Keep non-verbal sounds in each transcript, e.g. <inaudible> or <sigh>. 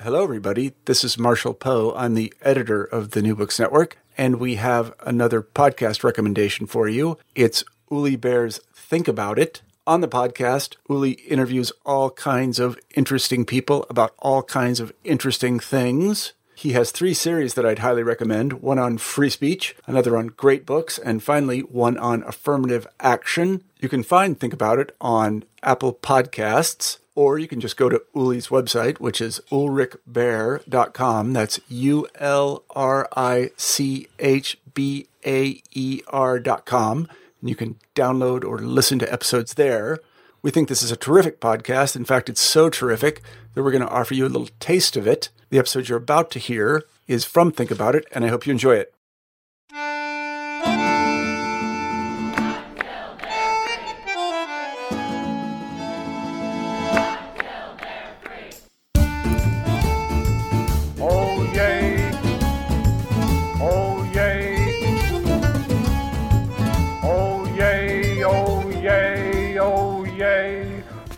Hello, everybody. This is Marshall Poe. I'm the editor of the New Books Network, and we have another podcast recommendation for you. It's Uli Baer's Think About It. On the podcast, Uli interviews all kinds of interesting people about all kinds of interesting things. He has three series that I'd highly recommend one on free speech, another on great books, and finally, one on affirmative action. You can find Think About It on Apple Podcasts or you can just go to Uli's website, which is ulrichbaer.com. That's U L R I C H B A E R.com. And you can download or listen to episodes there. We think this is a terrific podcast. In fact, it's so terrific that we're going to offer you a little taste of it. The episode you're about to hear is from Think About It, and I hope you enjoy it.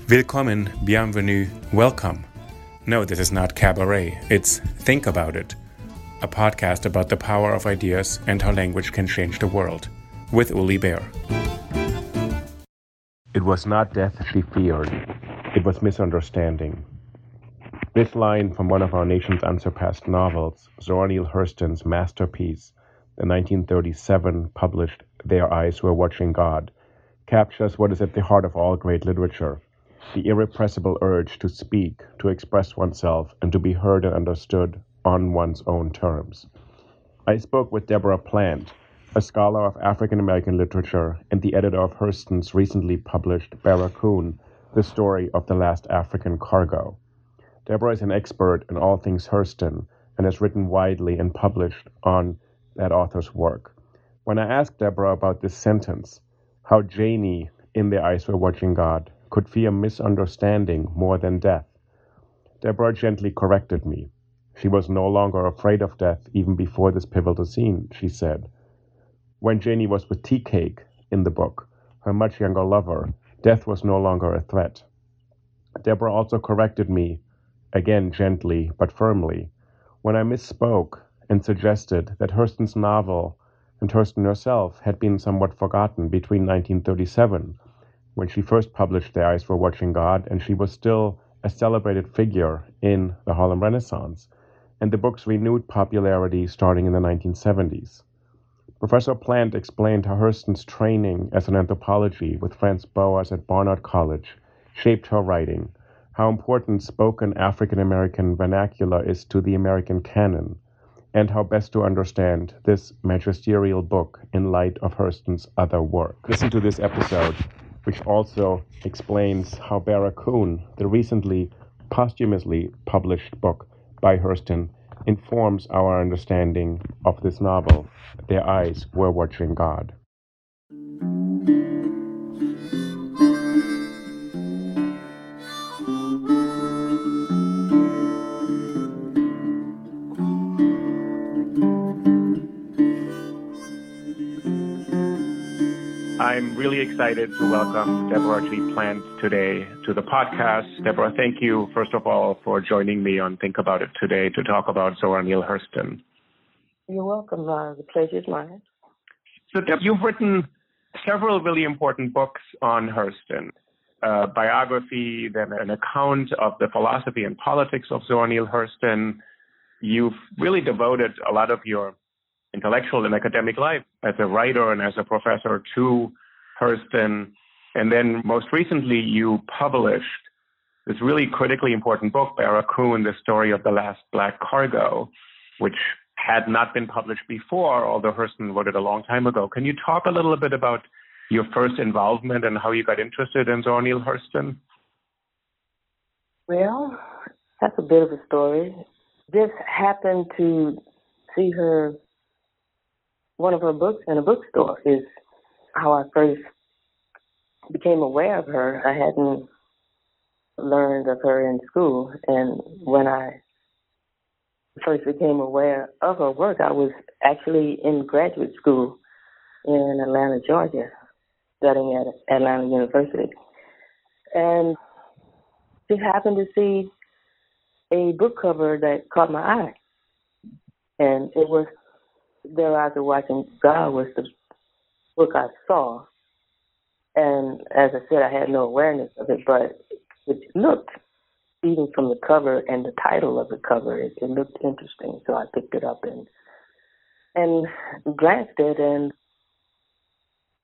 Willkommen, bienvenue, welcome. No, this is not cabaret, it's Think About It, a podcast about the power of ideas and how language can change the world, with Uli Baer. It was not death she feared, it was misunderstanding. This line from one of our nation's unsurpassed novels, Zora Neale Hurston's masterpiece, the 1937 published Their Eyes Were Watching God, captures what is at the heart of all great literature the irrepressible urge to speak, to express oneself, and to be heard and understood on one's own terms. I spoke with Deborah Plant, a scholar of African American literature and the editor of Hurston's recently published Barracoon, The Story of the Last African Cargo. Deborah is an expert in all things Hurston and has written widely and published on that author's work. When I asked Deborah about this sentence, how Janie, in the eyes were watching God, could fear misunderstanding more than death. Deborah gently corrected me. She was no longer afraid of death even before this pivotal scene, she said. When Janie was with Tea Cake in the book, her much younger lover, death was no longer a threat. Deborah also corrected me, again gently but firmly, when I misspoke and suggested that Hurston's novel and Hurston herself had been somewhat forgotten between 1937 when she first published Their Eyes Were Watching God, and she was still a celebrated figure in the Harlem Renaissance, and the book's renewed popularity starting in the 1970s. Professor Plant explained how Hurston's training as an anthropology with Franz Boas at Barnard College shaped her writing, how important spoken African American vernacular is to the American canon, and how best to understand this magisterial book in light of Hurston's other work. Listen to this episode which also explains how Barracoon, the recently posthumously published book by Hurston, informs our understanding of this novel. Their eyes were watching God. I'm really excited to welcome Deborah G. Plant today to the podcast. Deborah, thank you, first of all, for joining me on Think About It today to talk about Zora Neale Hurston. You're welcome. Uh, the pleasure is mine. So, Deb, you've written several really important books on Hurston. A biography, then an account of the philosophy and politics of Zora Neale Hurston. You've really devoted a lot of your intellectual and academic life as a writer and as a professor to Hurston. And then most recently, you published this really critically important book, by Barracoon, The Story of the Last Black Cargo, which had not been published before, although Hurston wrote it a long time ago. Can you talk a little bit about your first involvement and how you got interested in Zora Neale Hurston? Well, that's a bit of a story. This happened to see her, one of her books in a bookstore is how I first became aware of her. I hadn't learned of her in school, and when I first became aware of her work, I was actually in graduate school in Atlanta, Georgia, studying at Atlanta University. And just happened to see a book cover that caught my eye. And it was Their Eyes Are Watching God was the book I saw. And as I said, I had no awareness of it, but it looked, even from the cover and the title of the cover, it, it looked interesting. So I picked it up and and glanced at it, and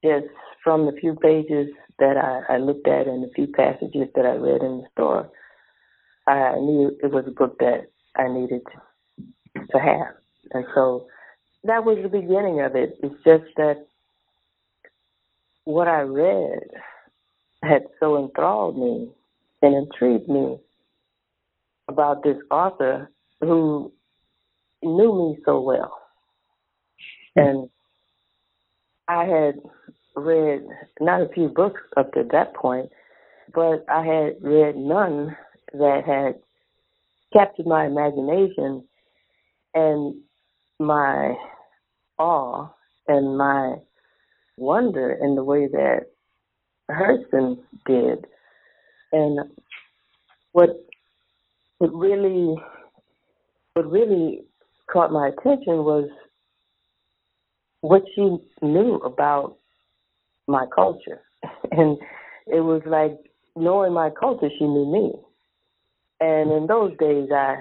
just from the few pages that I, I looked at and the few passages that I read in the store, I knew it was a book that I needed to have. And so that was the beginning of it. It's just that what I read had so enthralled me and intrigued me about this author who knew me so well. And I had read not a few books up to that point, but I had read none that had captured my imagination and my awe and my wonder in the way that Hurston did. And what what really what really caught my attention was what she knew about my culture. <laughs> And it was like knowing my culture, she knew me. And in those days, I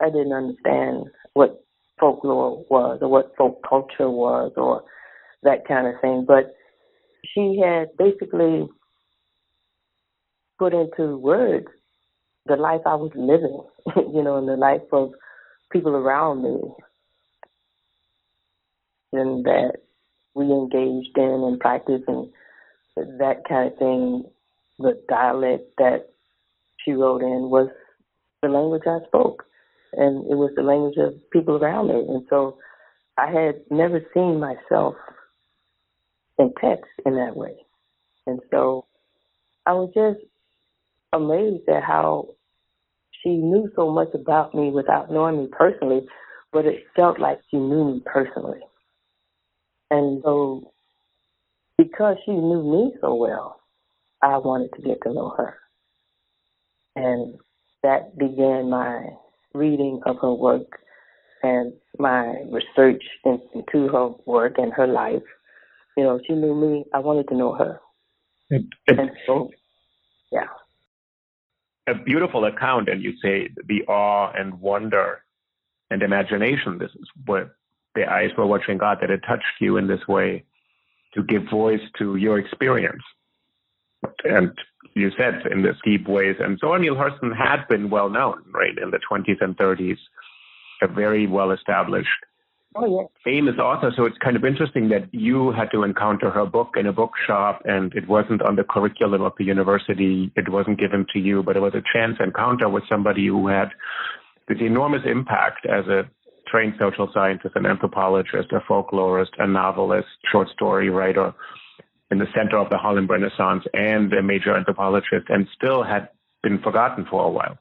I didn't understand what folklore was or what folk culture was or that kind of thing. But she had basically put into words the life I was living, <laughs> you know, and the life of people around me, and that we engaged in and practiced and that kind of thing. The dialect that she wrote in was the language I spoke, and it was the language of people around me. And so I had never seen myself in text in that way. And so I was just amazed at how she knew so much about me without knowing me personally, but it felt like she knew me personally. And so because she knew me so well, I wanted to get to know her. And that began my reading of her work and my research into her work and her life. You know, she knew me. I wanted to know her. It, it, and so, yeah. A beautiful account, and you say the awe and wonder and imagination. This is what the eyes were watching God, that it touched you in this way to give voice to your experience. And you said in this deep ways. And Zora Neale Hurston had been well known, right, in the 20s and 30s, a very well established, oh, famous author. So it's kind of interesting that you had to encounter her book in a bookshop and it wasn't on the curriculum of the university, it wasn't given to you, but it was a chance encounter with somebody who had this enormous impact as a trained social scientist, an anthropologist, a folklorist, a novelist, short story writer in the center of the Harlem Renaissance and a major anthropologist and still had been forgotten for a while.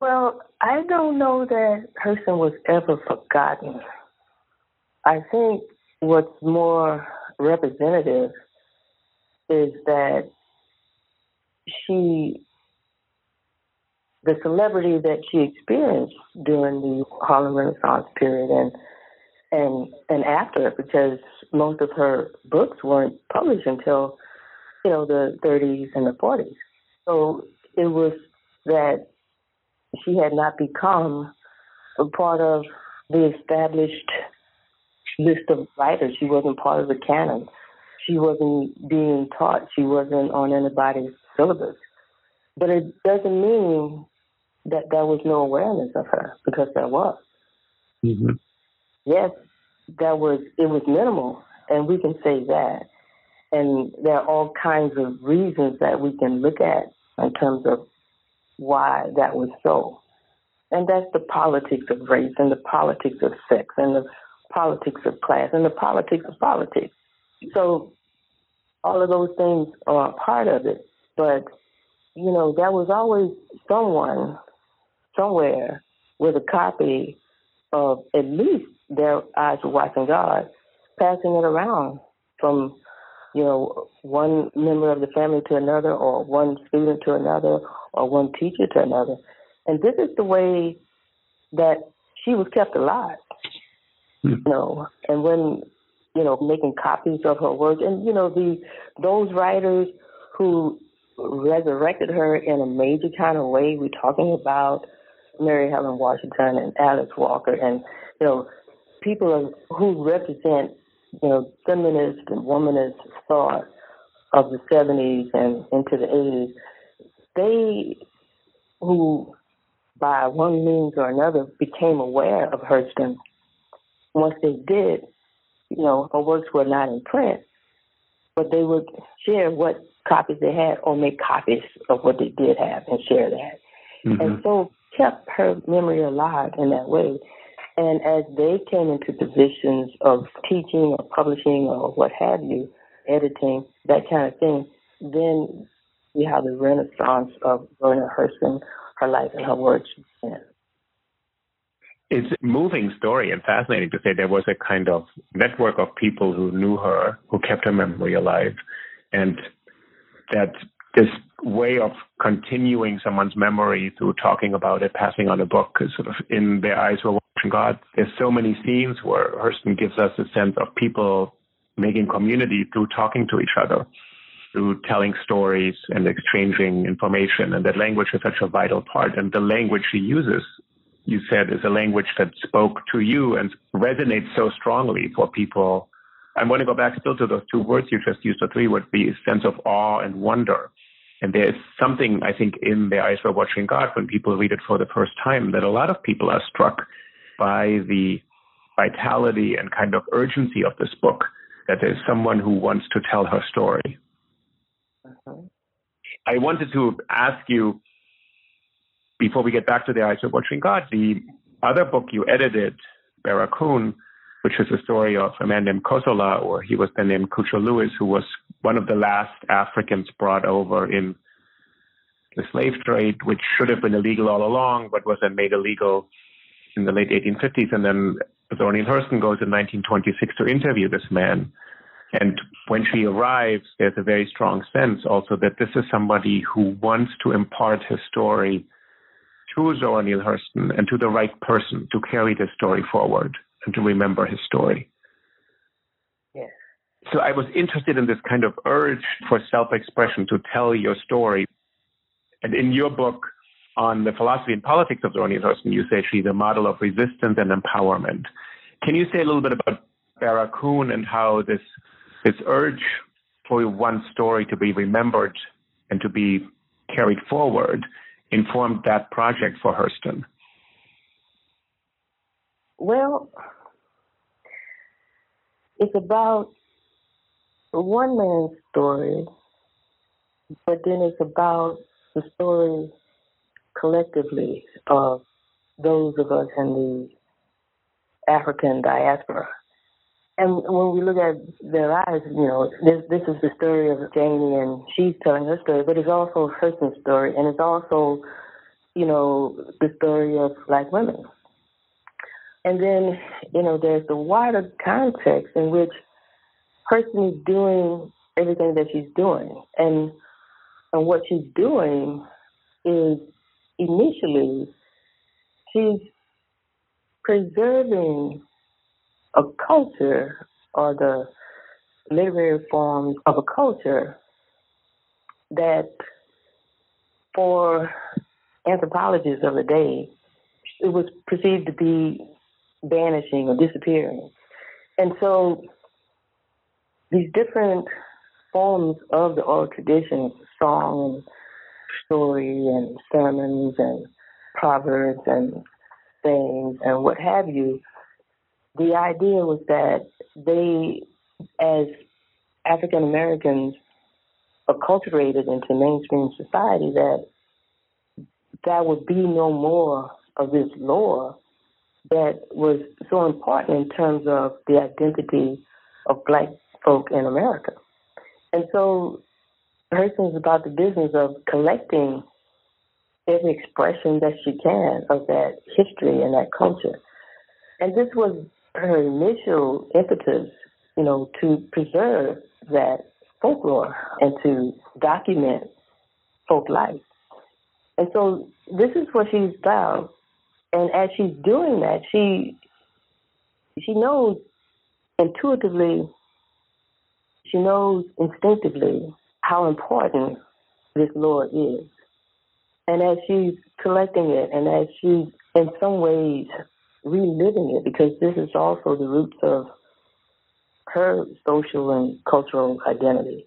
Well, I don't know that person was ever forgotten. I think what's more representative is that she, the celebrity that she experienced during the Harlem Renaissance period and and and after it because most of her books weren't published until you know the 30s and the 40s. So it was that she had not become a part of the established list of writers. She wasn't part of the canon. She wasn't being taught. She wasn't on anybody's syllabus. But it doesn't mean that there was no awareness of her because there was. Mm-hmm yes, that was it was minimal, and we can say that. And there are all kinds of reasons that we can look at in terms of why that was so. And that's the politics of race and the politics of sex and the politics of class and the politics of politics. So all of those things are part of it. But, you know, there was always someone somewhere with a copy of at least their eyes were watching God, passing it around from, you know, one member of the family to another or one student to another or one teacher to another. And this is the way that she was kept alive. Mm. You know, and when you know making copies of her work, and you know the those writers who resurrected her in a major kind of way. We're talking about Mary Helen Washington and Alice Walker, and you know people who represent you know feminist and womanist thought of the 70s and into the 80s. They who by one means or another became aware of Hurston. Once they did, you know, her works were not in print, but they would share what copies they had or make copies of what they did have and share that. Mm-hmm. And so kept her memory alive in that way. And as they came into positions of teaching or publishing or what have you, editing, that kind of thing, then we have the renaissance of Verna Hurston her life and her works. It's a moving story and fascinating to say there was a kind of network of people who knew her, who kept her memory alive, and that this way of continuing someone's memory through talking about it, passing on a book, sort of in their eyes were God. There's so many scenes where Hurston gives us a sense of people making community through talking to each other through telling stories and exchanging information. And that language is such a vital part. And the language he uses, you said, is a language that spoke to you and resonates so strongly for people. I want to go back still to those two words you just used, the three words, the sense of awe and wonder. And there is something, I think, in the eyes were watching God when people read it for the first time that a lot of people are struck by the vitality and kind of urgency of this book, that there's someone who wants to tell her story. Uh-huh. I wanted to ask you before we get back to the eyes of watching God, the other book you edited, Barracoon, which is a story of a man named Kossola, or he was then named Cudjo Lewis, who was one of the last Africans brought over in the slave trade, which should have been illegal all along, but was then made illegal in the late 1850s. And then Zora Neale Hurston goes in 1926 to interview this man. And when she arrives, there's a very strong sense also that this is somebody who wants to impart his story to Zora Neale Hurston and to the right person to carry the story forward and to remember his story. Yes. So I was interested in this kind of urge for self-expression to tell your story. And in your book on the philosophy and politics of Neale Hurston, you say she's a model of resistance and empowerment. Can you say a little bit about Barracoon and how this this urge for one story to be remembered and to be carried forward informed that project for Hurston? Well, it's about one man's story, but then it's about the story collectively of those of us in the African diaspora and when we look at their lives, you know, this this is the story of Janie, and she's telling her story, but it's also a Hurston's story, and it's also, you know, the story of black women. And then, you know, there's the wider context in which Hurston is doing everything that she's doing, and and what she's doing is initially she's preserving a culture or the literary forms of a culture that for anthropologists of the day, it was perceived to be vanishing or disappearing. And so these different forms of the oral tradition, song and story and sermons and proverbs and sayings and what have you, the idea was that they, as African Americans, acculturated into mainstream society, that that would be no more of this lore that was so important in terms of the identity of black folk in America. And so Hurston's about the business of collecting every expression that she can of that history and that culture. And this was her initial impetus, you know, to preserve that folklore and to document folk life. And so this is what she's about. And as she's doing that, she she knows intuitively, she knows instinctively how important this lore is. And as she's collecting it and as she's in some ways reliving it, because this is also the roots of her social and cultural identity.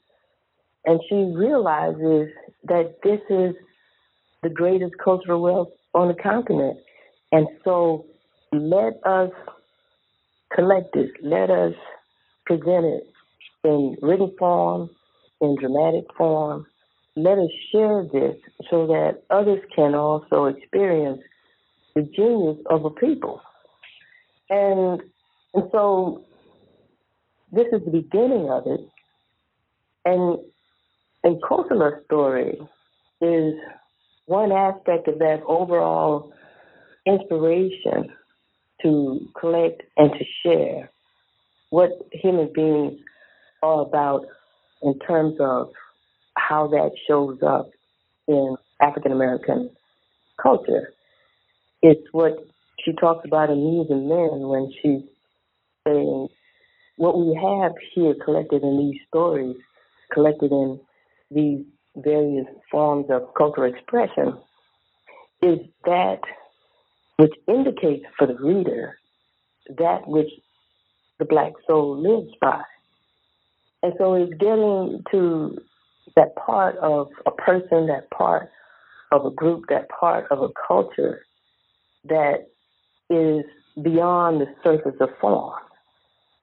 And she realizes that this is the greatest cultural wealth on the continent. And so let us collect it, let us present it in written form, in dramatic form. Let us share this so that others can also experience the genius of a people. And, and so this is the beginning of it. And, and Kossola's story is one aspect of that overall inspiration to collect and to share what human beings are about in terms of how that shows up in African American culture. It's what she talks about in Mules and Men when she's saying what we have here collected in these stories, collected in these various forms of cultural expression, is that which indicates for the reader that which the black soul lives by. And so it's getting to that part of a person, that part of a group, that part of a culture that is beyond the surface of form.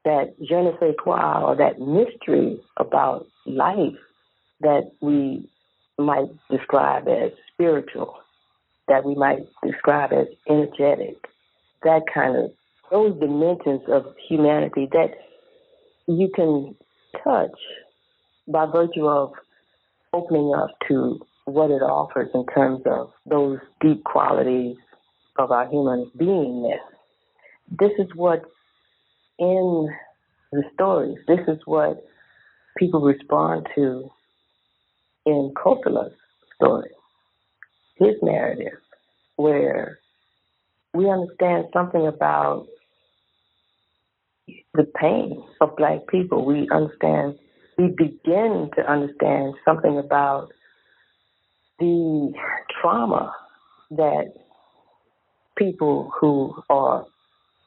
That je ne sais quoi, or that mystery about life that we might describe as spiritual, that we might describe as energetic, that kind of, those dimensions of humanity that you can touch by virtue of opening up to what it offers in terms of those deep qualities of our human beingness. This is what in the stories, this is what people respond to in Kossola's story, his narrative, where we understand something about the pain of black people. We understand, we begin to understand something about the trauma that people who are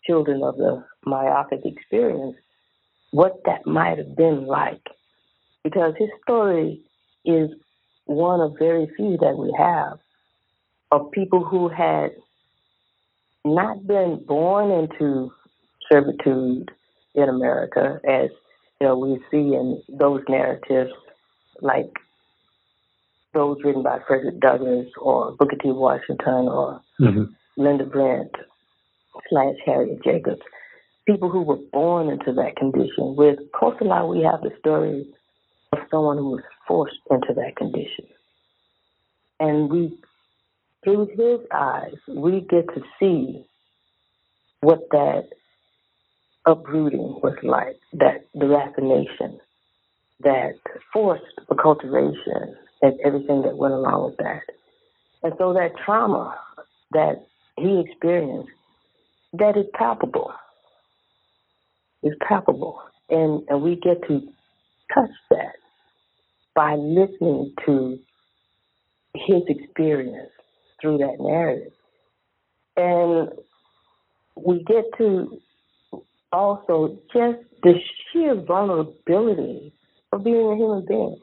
children of the myopic experience, what that might have been like. Because his story is one of very few that we have of people who had not been born into servitude in America, as you know, we see in those narratives, like those written by Frederick Douglass or Booker T. Washington or mm-hmm. Linda Brent slash Harriet Jacobs, people who were born into that condition. With Kossola, we have the story of someone who was forced into that condition. And we, through his eyes, we get to see what that uprooting was like, that deracination, that forced acculturation, and everything that went along with that. And so that trauma that he experienced, that is palpable. Is palpable. And, and we get to touch that by listening to his experience through that narrative. And we get to also just the sheer vulnerability of being a human being.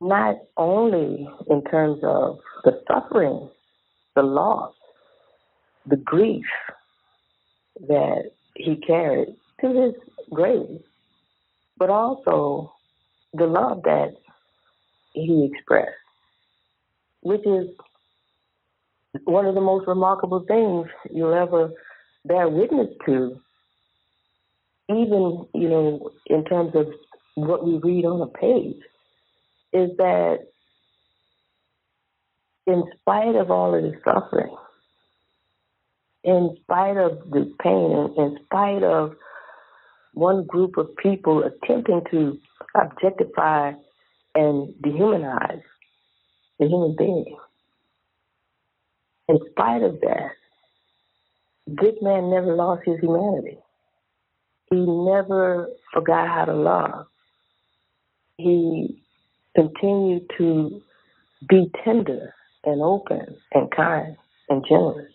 Not only in terms of the suffering, the loss, the grief that he carried to his grave, but also the love that he expressed, which is one of the most remarkable things you'll ever bear witness to, even, you know, in terms of what we read on a page, is that in spite of all of the suffering, in spite of the pain, in spite of one group of people attempting to objectify and dehumanize the human being, in spite of that, this man never lost his humanity. He never forgot how to love. He continued to be tender and open and kind and generous.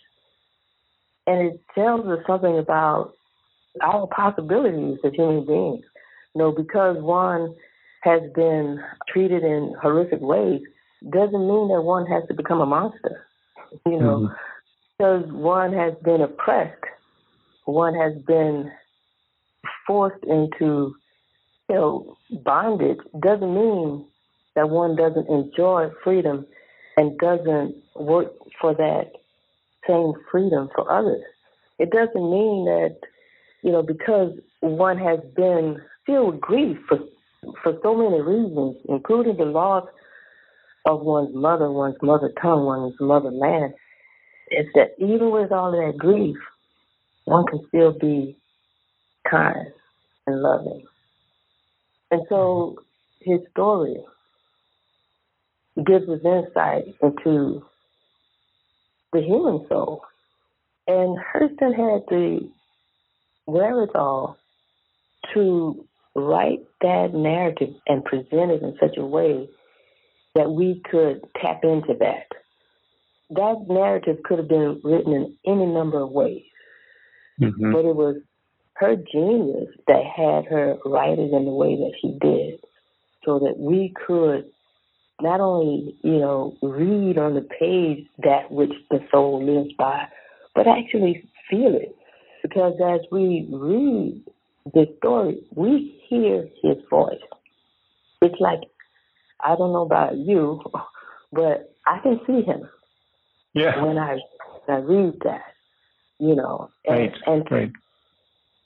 And it tells us something about our possibilities as human beings. You know, because one has been treated in horrific ways doesn't mean that one has to become a monster. You know, mm-hmm. because one has been oppressed, one has been forced into, you know, bondage doesn't mean that one doesn't enjoy freedom and doesn't work for that same freedom for others. It doesn't mean that, you know, because one has been filled with grief for for so many reasons, including the loss of one's mother, one's mother tongue, one's motherland, is that even with all of that grief, one can still be kind and loving. And so his story gives us insight into the human soul. And Hurston had the wherewithal to write that narrative and present it in such a way that we could tap into that. That narrative could have been written in any number of ways, mm-hmm. but it was her genius that had her write it in the way that she did so that we could not only, you know, read on the page that which the soul lives by, but actually feel it. Because as we read the story, we hear his voice. It's like, I don't know about you, <laughs> but I can see him. Yeah. When I, when I read that, you know, and, right. and right.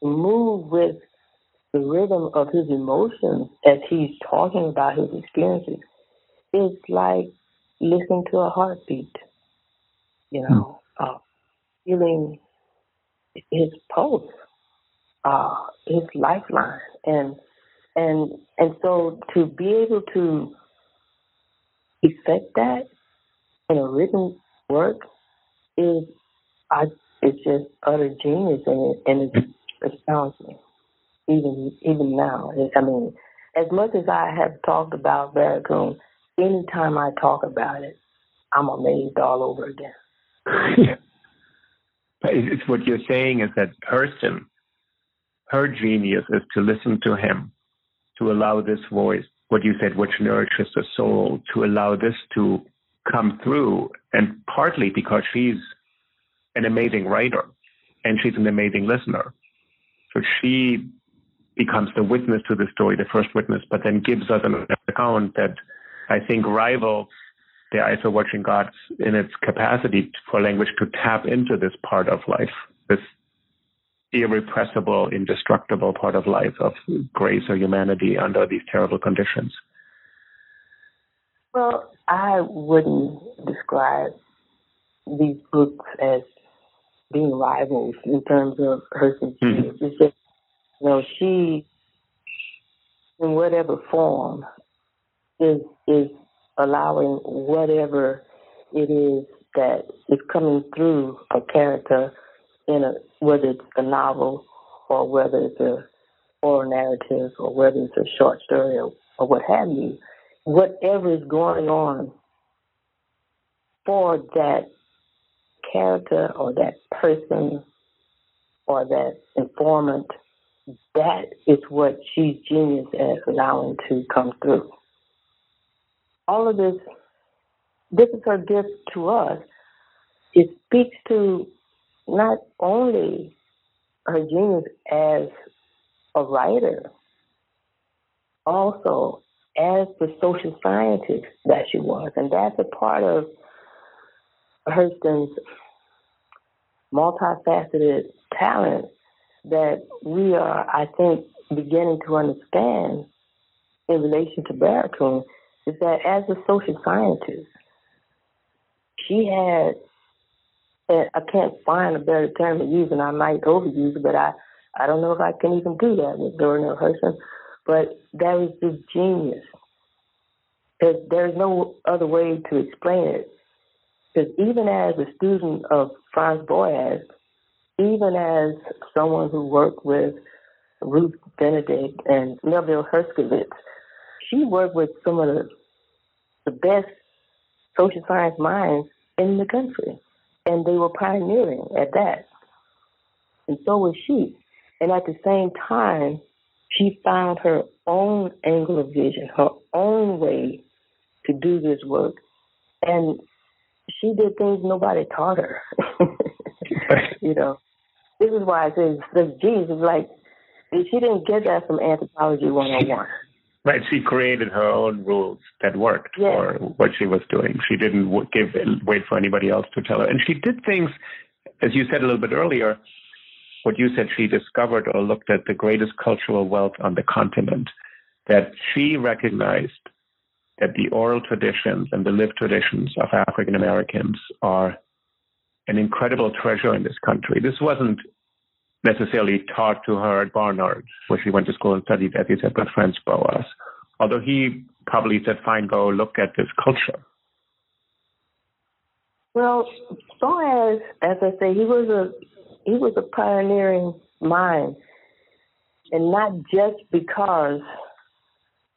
Move with the rhythm of his emotions as he's talking about his experiences it's like listening to a heartbeat, you know, hmm. uh, feeling his pulse, uh, his lifeline, and and and so to be able to effect that in a written work is, I, it's just utter genius, and it and it astounds me, even even now. I mean, as much as I have talked about Barracoon anytime I talk about it, I'm amazed all over again. <laughs> It's what you're saying is that person, her genius is to listen to him, to allow this voice, what you said, which nourishes the soul, to allow this to come through. And partly because she's an amazing writer and she's an amazing listener. So she becomes the witness to the story, the first witness, but then gives us an account that I think rivals the Eyes Were Watching Gods in its capacity for language to tap into this part of life, this irrepressible, indestructible part of life of grace or humanity under these terrible conditions. Well, I wouldn't describe these books as being rivals in terms of her mm-hmm. It's just, you know, she, in whatever form, is is allowing whatever it is that is coming through a character in a whether it's a novel or whether it's a oral narrative or whether it's a short story or, or what have you, whatever is going on for that character or that person or that informant, that is what she's genius at allowing to come through all of this, this is her gift to us. It speaks to not only her genius as a writer, also as the social scientist that she was. And that's a part of Hurston's multifaceted talent that we are, I think, beginning to understand in relation to Barracoon is that as a social scientist, she had, and I can't find a better term to use, and I might overuse it, but I, I don't know if I can even do that with Neale Hurston, but that was just genius. There's no other way to explain it. Because even as a student of Franz Boas, even as someone who worked with Ruth Benedict and Melville Herskovits, she worked with some of the, the best social science minds in the country. And they were pioneering at that. And so was she. And at the same time, she found her own angle of vision, her own way to do this work. And she did things nobody taught her. <laughs> you know, this is why I say, geez, it's like she didn't get that from Anthropology 101. Right, she created her own rules that worked yes. for what she was doing. She didn't give wait for anybody else to tell her, and she did things, as you said a little bit earlier. What you said, she discovered or looked at the greatest cultural wealth on the continent. That she recognized that the oral traditions and the lived traditions of African Americans are an incredible treasure in this country. This wasn't necessarily taught to her at Barnard, where she went to school and studied, as you said, with Franz Boas. Although he probably said, fine, go look at this culture. Well, Boas, as I say, he was a he was a pioneering mind, and not just because,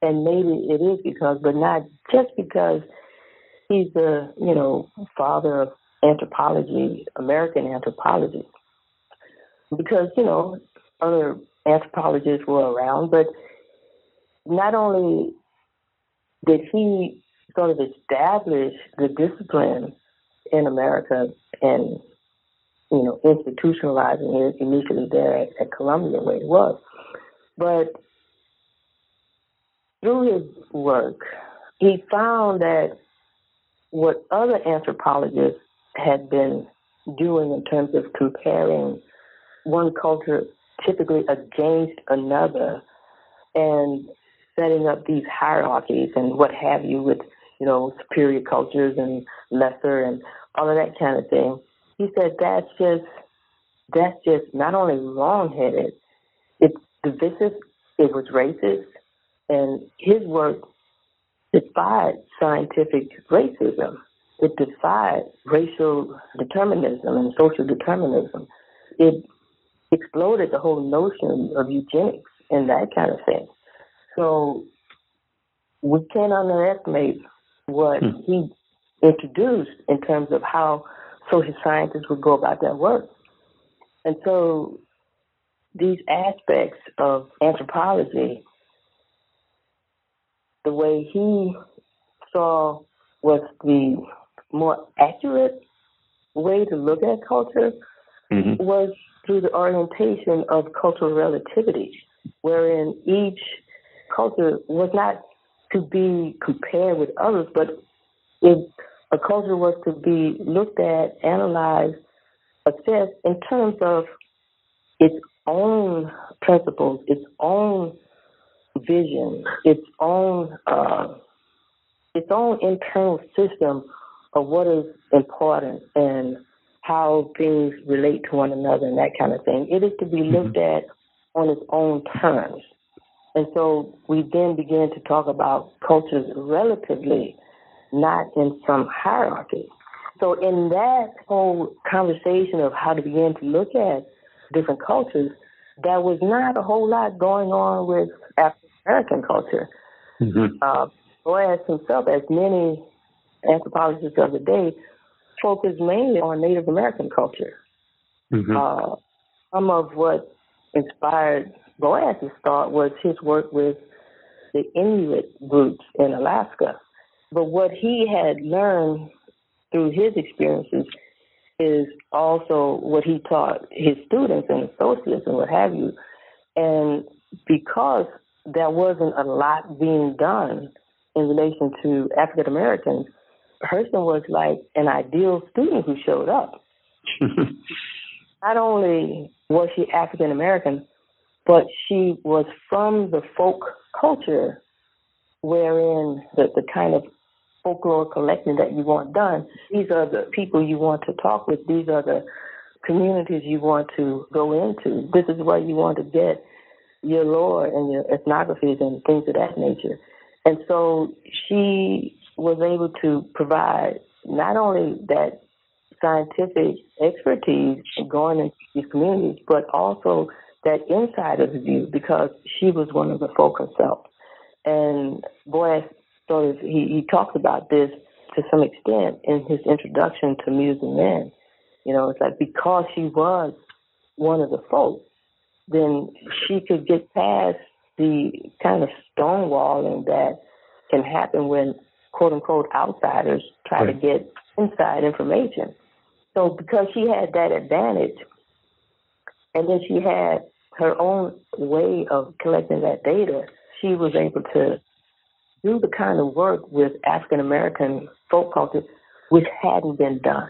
and maybe it is because, but not just because he's the you know father of anthropology, American anthropology. Because you know other anthropologists were around, but not only did he sort of establish the discipline in America and you know institutionalizing it initially there at, at Columbia where it was, but through his work, he found that what other anthropologists had been doing in terms of comparing one culture typically against another and setting up these hierarchies and what have you with, you know, superior cultures and lesser and all of that kind of thing. He said that's just that's just not only wrong-headed, it's divisive, it was racist, and his work defied scientific racism. It defied racial determinism and social determinism. It exploded the whole notion of eugenics and that kind of thing. So we can't underestimate what hmm. he introduced in terms of how social scientists would go about their work. And so these aspects of anthropology, the way he saw was the more accurate way to look at culture mm-hmm. was through the orientation of cultural relativity, wherein each culture was not to be compared with others, but if a culture was to be looked at, analyzed, assessed in terms of its own principles, its own vision, its own uh, its own internal system of what is important and how things relate to one another and that kind of thing. It is to be looked mm-hmm. at on its own terms. And so we then begin to talk about cultures relatively, not in some hierarchy. So in that whole conversation of how to begin to look at different cultures, there was not a whole lot going on with African American culture. Mm-hmm. Uh, Boas himself, as many anthropologists of the day, focused mainly on Native American culture. Mm-hmm. Uh, some of what inspired Boas's thought was his work with the Inuit groups in Alaska. But what he had learned through his experiences is also what he taught his students and associates and what have you. And because there wasn't a lot being done in relation to African Americans, Hurston was like an ideal student who showed up. <laughs> Not only was she African American, but she was from the folk culture wherein the, the kind of folklore collecting that you want done, these are the people you want to talk with, these are the communities you want to go into. This is where you want to get your lore and your ethnographies and things of that nature. And so she was able to provide not only that scientific expertise going into these communities, but also that insider's view because she was one of the folk herself. And Boas sort of he, he talks about this to some extent in his introduction to Mules and Men. You know, it's like because she was one of the folk, then she could get past the kind of stonewalling that can happen when quote unquote outsiders try right. to get inside information. So because she had that advantage, and then she had her own way of collecting that data, she was able to do the kind of work with African American folk culture which hadn't been done.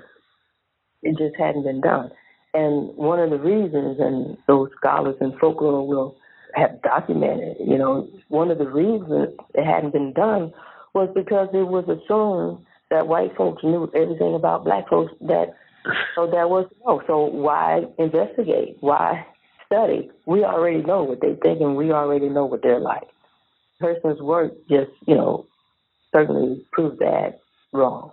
It just hadn't been done. And one of the reasons, and those scholars in folklore will have documented, you know, one of the reasons it hadn't been done was because it was assumed that white folks knew everything about black folks that so that was no. So why investigate? Why study? We already know what they think and we already know what they're like. Hurston's work just, you know, certainly proves that wrong.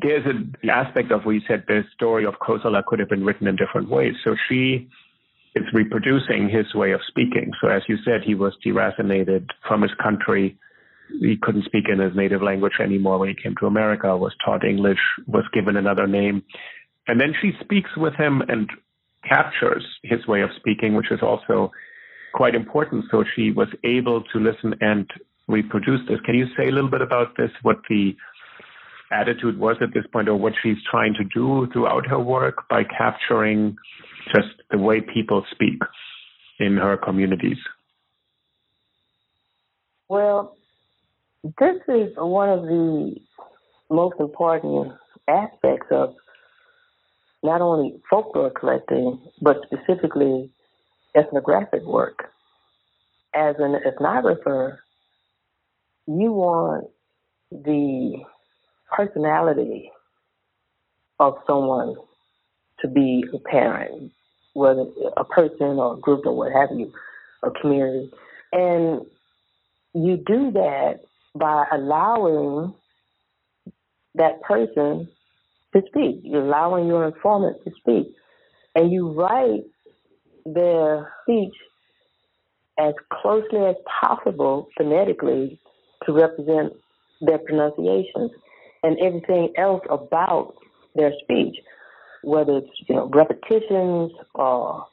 there's an aspect of where you said the story of Kossola could have been written in different ways. So she is reproducing his way of speaking. So as you said, he was deracinated from his country. He couldn't speak in his native language anymore when he came to America, was taught English, was given another name. And then she speaks with him and captures his way of speaking, which is also quite important. So she was able to listen and reproduce this. Can you say a little bit about this? What the attitude was at this point, or what she's trying to do throughout her work by capturing just the way people speak in her communities? Well, this is one of the most important aspects of not only folklore collecting, but specifically ethnographic work. As an ethnographer, you want the personality of someone to be a parent, whether a person or a group or what have you, a community. And you do that by allowing that person to speak. You're allowing your informant to speak. And you write their speech as closely as possible phonetically to represent their pronunciations and everything else about their speech, whether it's you know repetitions or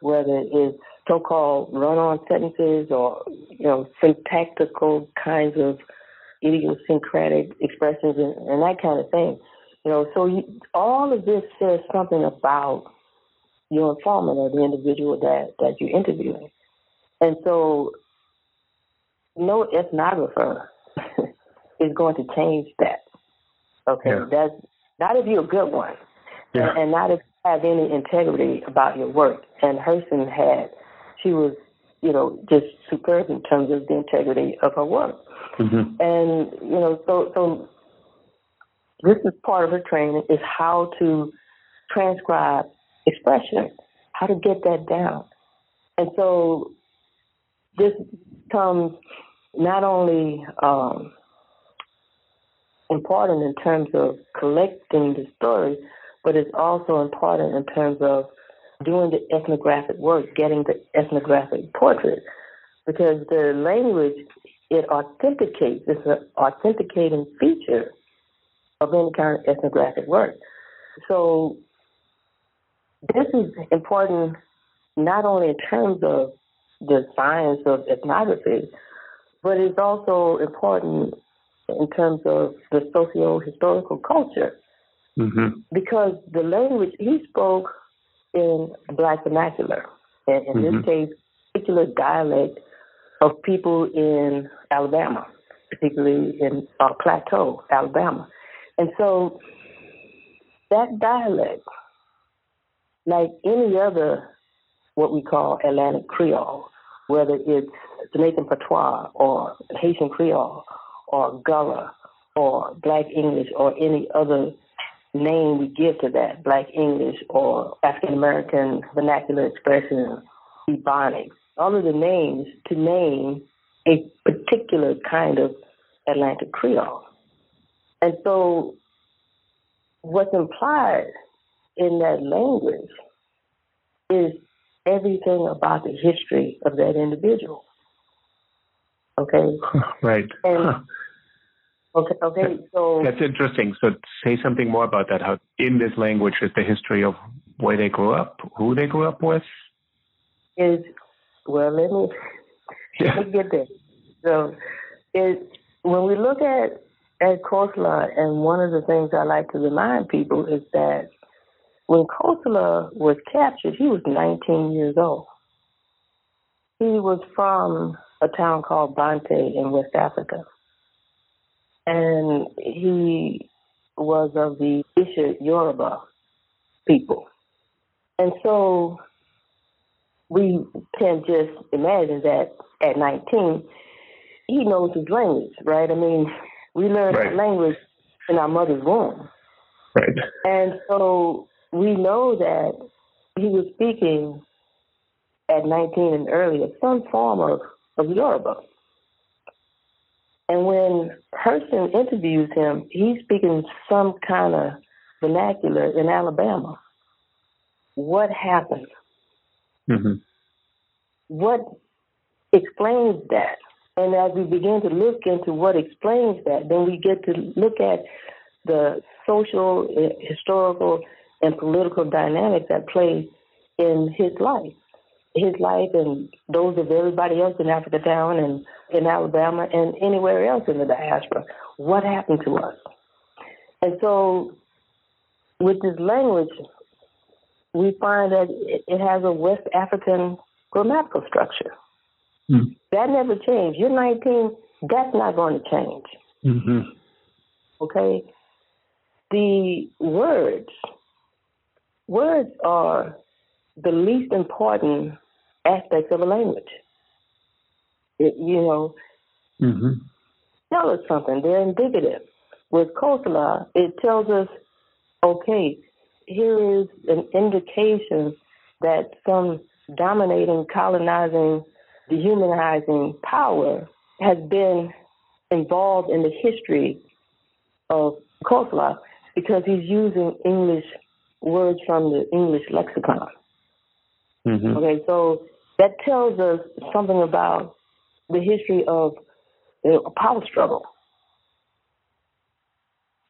whether it's so-called run-on sentences or you know syntactical kinds of idiosyncratic expressions and, and that kind of thing. You know, so you, all of this says something about your informant or the individual that that you're interviewing, and so no ethnographer <laughs> is going to change that. Okay, yeah. that's not if you're a good one, yeah. and, and not if you have any integrity about your work. And Hurston had, she was, you know, just superb in terms of the integrity of her work. Mm-hmm. And you know, so so this is part of her training is how to transcribe expression, how to get that down. And so this comes not only um, important in terms of collecting the story, but it's also important in terms of doing the ethnographic work, getting the ethnographic portrait, because the language it authenticates. It's an authenticating feature of any kind of ethnographic work. So this is important not only in terms of the science of ethnography, but it's also important in terms of the socio-historical culture. Mm-hmm. Because the language he spoke in black vernacular, and in mm-hmm. this case, particular dialect of people in Alabama, particularly in uh, Plateau, Alabama. And so that dialect, like any other what we call Atlantic Creole, whether it's Jamaican Patois or Haitian Creole or Gullah or Black English or any other name we give to that, Black English or African American vernacular expression, Ebonics, all of the names to name a particular kind of Atlantic Creole. And so what's implied in that language is everything about the history of that individual. Okay. <laughs> Right. And, <laughs> okay. Okay. So that's interesting. So say something more about that. How in this language is the history of where they grew up, who they grew up with. Is well, let me <laughs> yeah. let me get there. So, is when we look at at Kossola, and one of the things I like to remind people is that when Kossola was captured, he was 19 years old. He was from a town called Bante in West Africa. And he was of the Isha Yoruba people. And so we can just imagine that at 19, he knows his language, right? I mean, we learn right. language in our mother's womb. Right. And so we know that he was speaking at 19 and earlier some form of, of Yoruba. And when Hurston interviews him, he's speaking some kind of vernacular in Alabama. What happened? Mm-hmm. What explains that? And as we begin to look into what explains that, then we get to look at the social, eh, historical, and political dynamics at play in his life. His life and those of everybody else in Africa Town and in Alabama and anywhere else in the diaspora. What happened to us? And so, with this language, we find that it has a West African grammatical structure. Mm. That never changed. You're 19, that's not going to change. Mm-hmm. Okay? The words Words are the least important aspects of a language. It, you know, mm-hmm. tell us something. They're indicative. With Kossola, it tells us, okay, here is an indication that some dominating, colonizing, dehumanizing power has been involved in the history of Kossola because he's using English words from the English lexicon. Mm-hmm. Okay, so that tells us something about the history of the power struggle.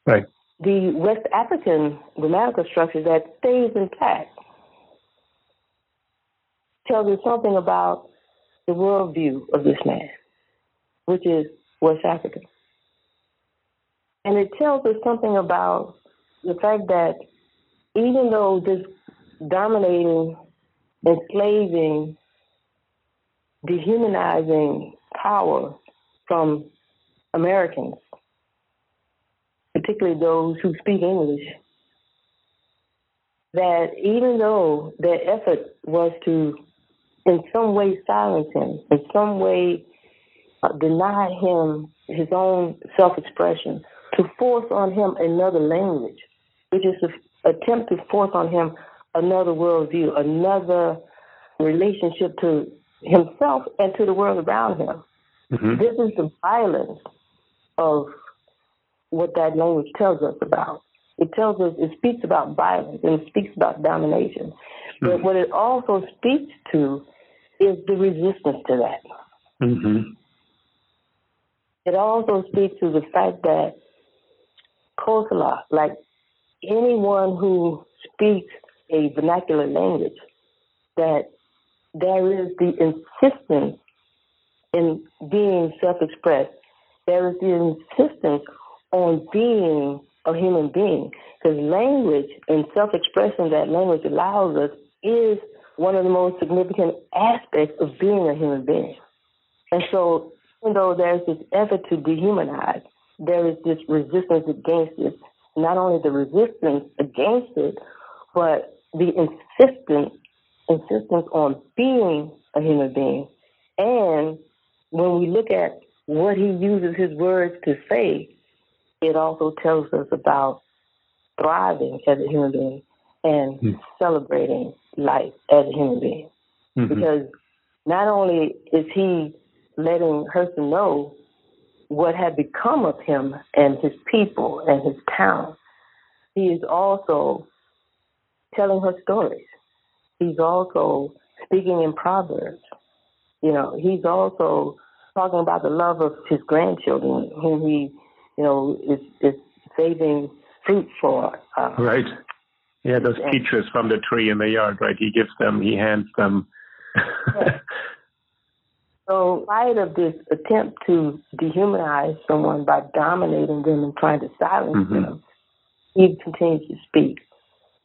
Right. The West African grammatical structure that stays intact tells us something about the worldview of this man, which is West African. And it tells us something about the fact that even though this dominating, enslaving, dehumanizing power from Americans, particularly those who speak English, that even though their effort was to in some way silence him, in some way uh, deny him his own self expression, to force on him another language, which is attempt to force on him another worldview, another relationship to himself and to the world around him. Mm-hmm. This is the violence of what that language tells us about. It tells us, it speaks about violence and it speaks about domination. Mm-hmm. But what it also speaks to is the resistance to that. Mm-hmm. It also speaks to the fact that Kossola, like anyone who speaks a vernacular language, that there is the insistence in being self-expressed. There is the insistence on being a human being. Because language and self-expression that language allows us is one of the most significant aspects of being a human being. And so, even though there's this effort to dehumanize, there is this resistance against it. Not only the resistance against it, but the insistence insistence on being a human being. And when we look at what he uses his words to say, it also tells us about thriving as a human being and mm. celebrating life as a human being. Mm-hmm. Because not only is he letting Hurston know what had become of him and his people and his town, he is also telling her stories. He's also speaking in proverbs. You know, he's also talking about the love of his grandchildren, whom he, you know, is is saving fruit for. Uh, right. Yeah, those and, peaches from the tree in the yard, right? He gives them, he hands them. <laughs> So, in spite of this attempt to dehumanize someone by dominating them and trying to silence mm-hmm. them, he continues to speak.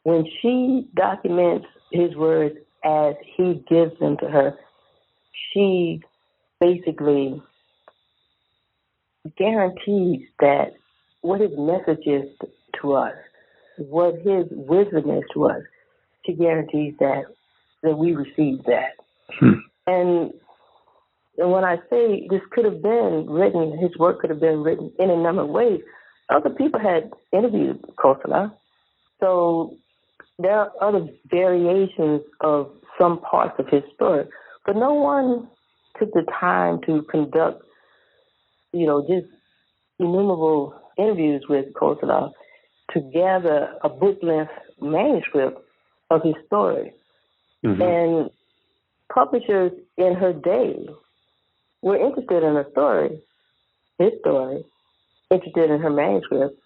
When she documents his words as he gives them to her, she basically guarantees that what his message is to us, what his wisdom is to us, she guarantees that that we receive that. Hmm. And and when I say this could have been written, his work could have been written in a number of ways. Other people had interviewed Kossola. So there are other variations of some parts of his story, but no one took the time to conduct, you know, just innumerable interviews with Kossola to gather a book length manuscript of his story. Mm-hmm. And publishers in her day were interested in her story, his story, interested in her manuscript,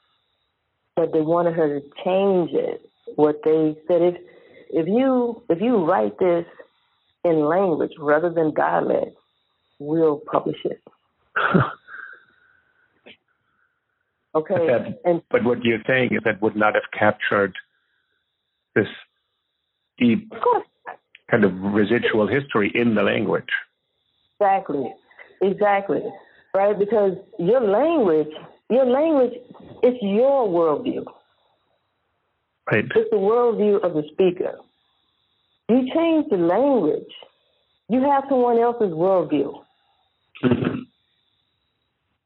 but they wanted her to change it what they said if if you if you write this in language rather than dialect, we'll publish it. <laughs> okay. But, that, and, but what you're saying is that would not have captured this deep kind of residual history in the language. Exactly. Exactly. Right? Because your language your language is your worldview. Right. It's the worldview of the speaker. You change the language, you have someone else's worldview. Mm-hmm.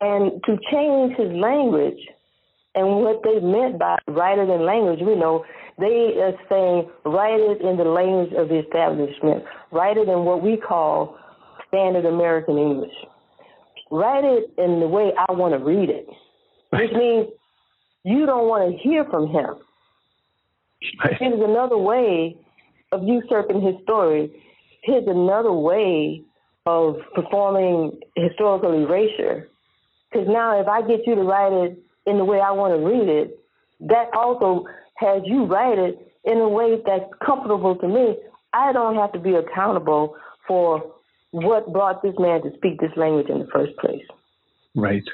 And to change his language and what they meant by write it in language, we know they are saying write it in the language of the establishment, write it in what we call standard American English. Write it in the way I want to read it, which <laughs> means you don't want to hear from him. Here's another way of usurping his story. Here's another way of performing historical erasure. Because now, if I get you to write it in the way I want to read it, that also has you write it in a way that's comfortable to me. I don't have to be accountable for what brought this man to speak this language in the first place. Right.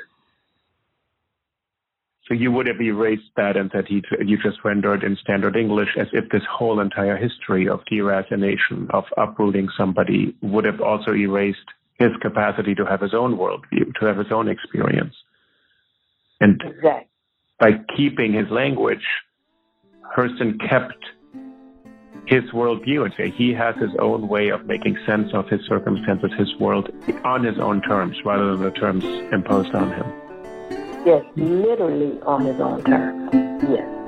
So you would have erased that and that he, you just rendered in standard English as if this whole entire history of deracination, of uprooting somebody, would have also erased his capacity to have his own worldview, to have his own experience. And exactly. by keeping his language, Hurston kept his worldview and say he has his own way of making sense of his circumstances, his world on his own terms rather than the terms imposed on him. Yes, literally on his own terms. Yes.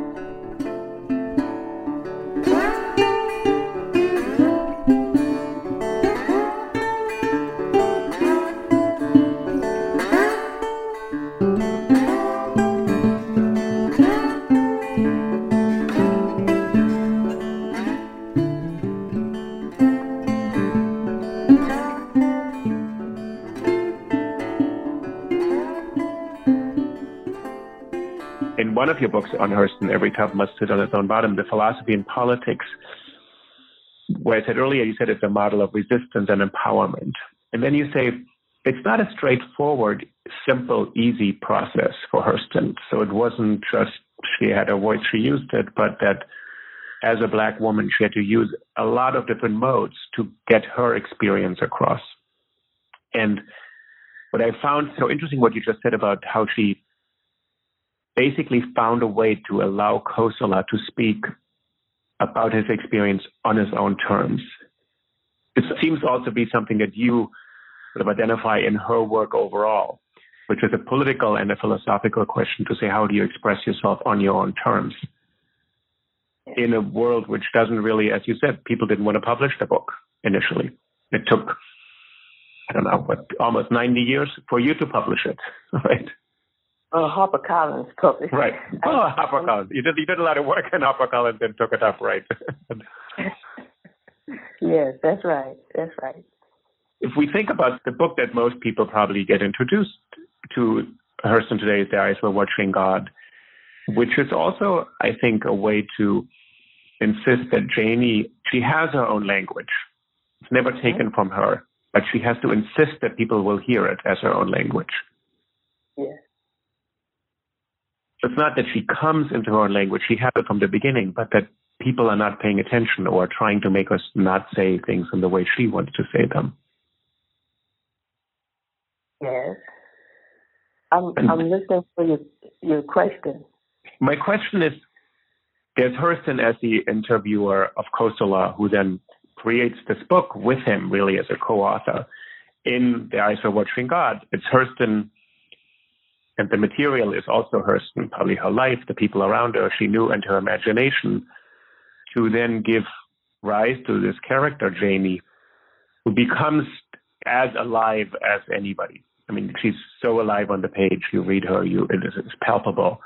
One of your books on Hurston, Every Tub Must Sit on Its Own Bottom, The Philosophy and Politics, where I said earlier, you said it's a model of resistance and empowerment. And then you say it's not a straightforward, simple, easy process for Hurston. So it wasn't just she had a voice, she used it, but that as a black woman, she had to use a lot of different modes to get her experience across. And what I found so interesting, what you just said about how she basically found a way to allow Kossola to speak about his experience on his own terms. It seems also to be something that you sort of identify in her work overall, which is a political and a philosophical question to say, how do you express yourself on your own terms? In a world which doesn't really, as you said, people didn't want to publish the book initially. It took, I don't know, what, almost 90 years for you to publish it, <laughs> right? Uh, HarperCollins published. Right. <laughs> Oh, HarperCollins. You did, you did a lot of work in HarperCollins and took it up, right? <laughs> yes, that's right. That's right. If we think about the book that most people probably get introduced to Hurston today is Their Eyes Were Watching God, which is also, I think, a way to insist that Janie, she has her own language. It's never mm-hmm. taken from her, but she has to insist that people will hear it as her own language. Yes. It's not that she comes into her own language, she has it from the beginning, but that people are not paying attention or trying to make us not say things in the way she wants to say them. Yes. I'm I'm listening for your your question. My question is there's Hurston as the interviewer of Kossola, who then creates this book with him, really, as a co-author in Their Eyes Were Watching God. It's Hurston, and the material is also hers and probably her life, the people around her, she knew, and her imagination, to then give rise to this character, Janie, who becomes as alive as anybody. I mean, she's so alive on the page. You read her, you it is it's palpable,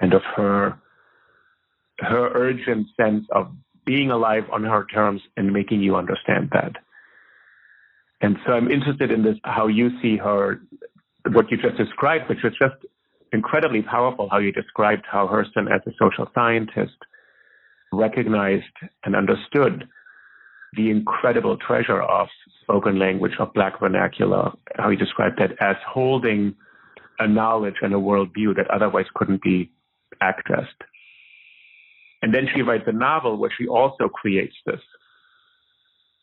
and of her her urgent sense of being alive on her terms and making you understand that. And so I'm interested in this, how you see her, what you just described, which was just incredibly powerful, how you described how Hurston, as a social scientist, recognized and understood the incredible treasure of spoken language, of Black vernacular, how he described that as holding a knowledge and a worldview that otherwise couldn't be accessed. And then she writes a novel where she also creates this.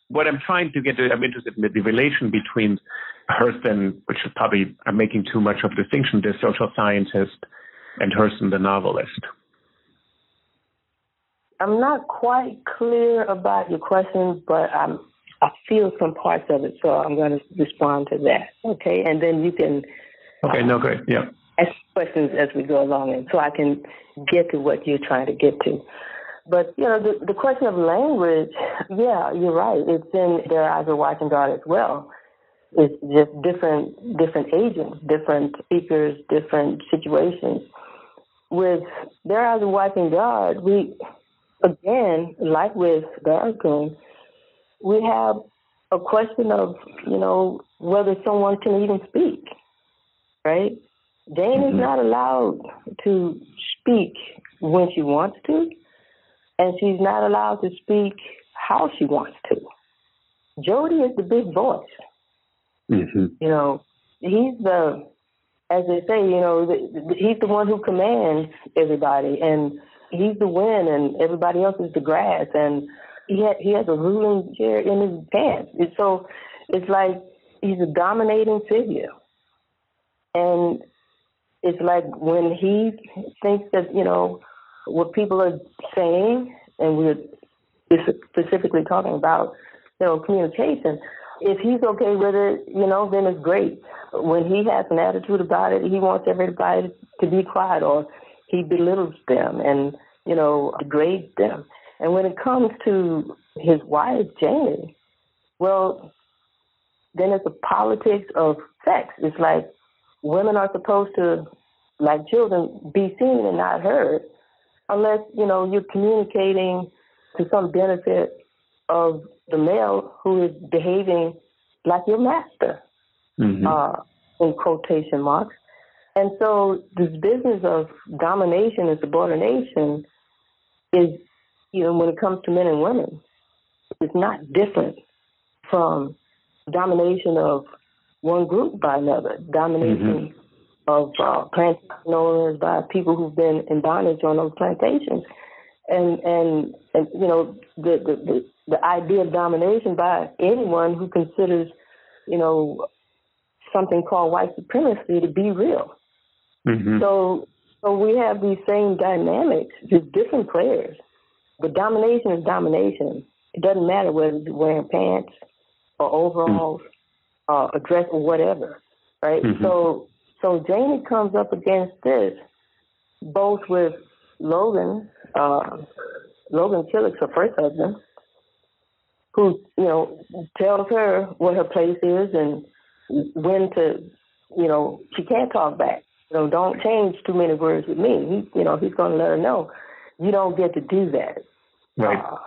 What I'm trying to get to, I'm interested in the relation between Hurston, which is probably, I'm making too much of a distinction, the social scientist, and Hurston, the novelist. I'm not quite clear about your question, but I'm I feel some parts of it, so I'm going to respond to that. Okay, and then you can. Okay. No. Great. Yeah. Uh, ask questions as we go along, and so I can get to what you're trying to get to. But you know, the the question of language, yeah, you're right. It's in their eyes are watching God as well. It's just different different agents, different speakers, different situations. With their eyes are watching God, we again, like with Barracoon, we have a question of, you know, whether someone can even speak, right? Jane mm-hmm. is not allowed to speak when she wants to, and she's not allowed to speak how she wants to. Jody is the big voice. Mm-hmm. You know, he's the, as they say, you know, the, the, he's the one who commands everybody, and he's the wind and everybody else is the grass and he had, he has a ruling chair in his pants. So it's like he's a dominating figure. And it's like when he thinks that, you know, what people are saying, and we're specifically talking about, you know, communication, if he's okay with it, you know, then it's great. When he has an attitude about it, he wants everybody to be quiet or he belittles them and, you know, degrades them. And when it comes to his wife, Janie, well, then it's a politics of sex. It's like women are supposed to, like children, be seen and not heard unless, you know, you're communicating to some benefit of the male who is behaving like your master, mm-hmm. uh, in quotation marks. And so this business of domination and subordination is, you know, when it comes to men and women, it's not different from domination of one group by another, domination mm-hmm. of uh, plantation owners by people who've been in bondage on those plantations, and and and you know the the the, the idea of domination by anyone who considers, you know, something called white supremacy to be real. Mm-hmm. So so we have these same dynamics, just different players. But domination is domination. It doesn't matter whether you're wearing pants or overalls mm-hmm. or a dress or whatever, right? Mm-hmm. So so Janie comes up against this both with Logan, uh, Logan Killicks her first husband, who you know tells her what her place is and when to, you know, she can't talk back. You know, don't change too many words with me. He, you know, he's going to let her know you don't get to do that. Right. Uh,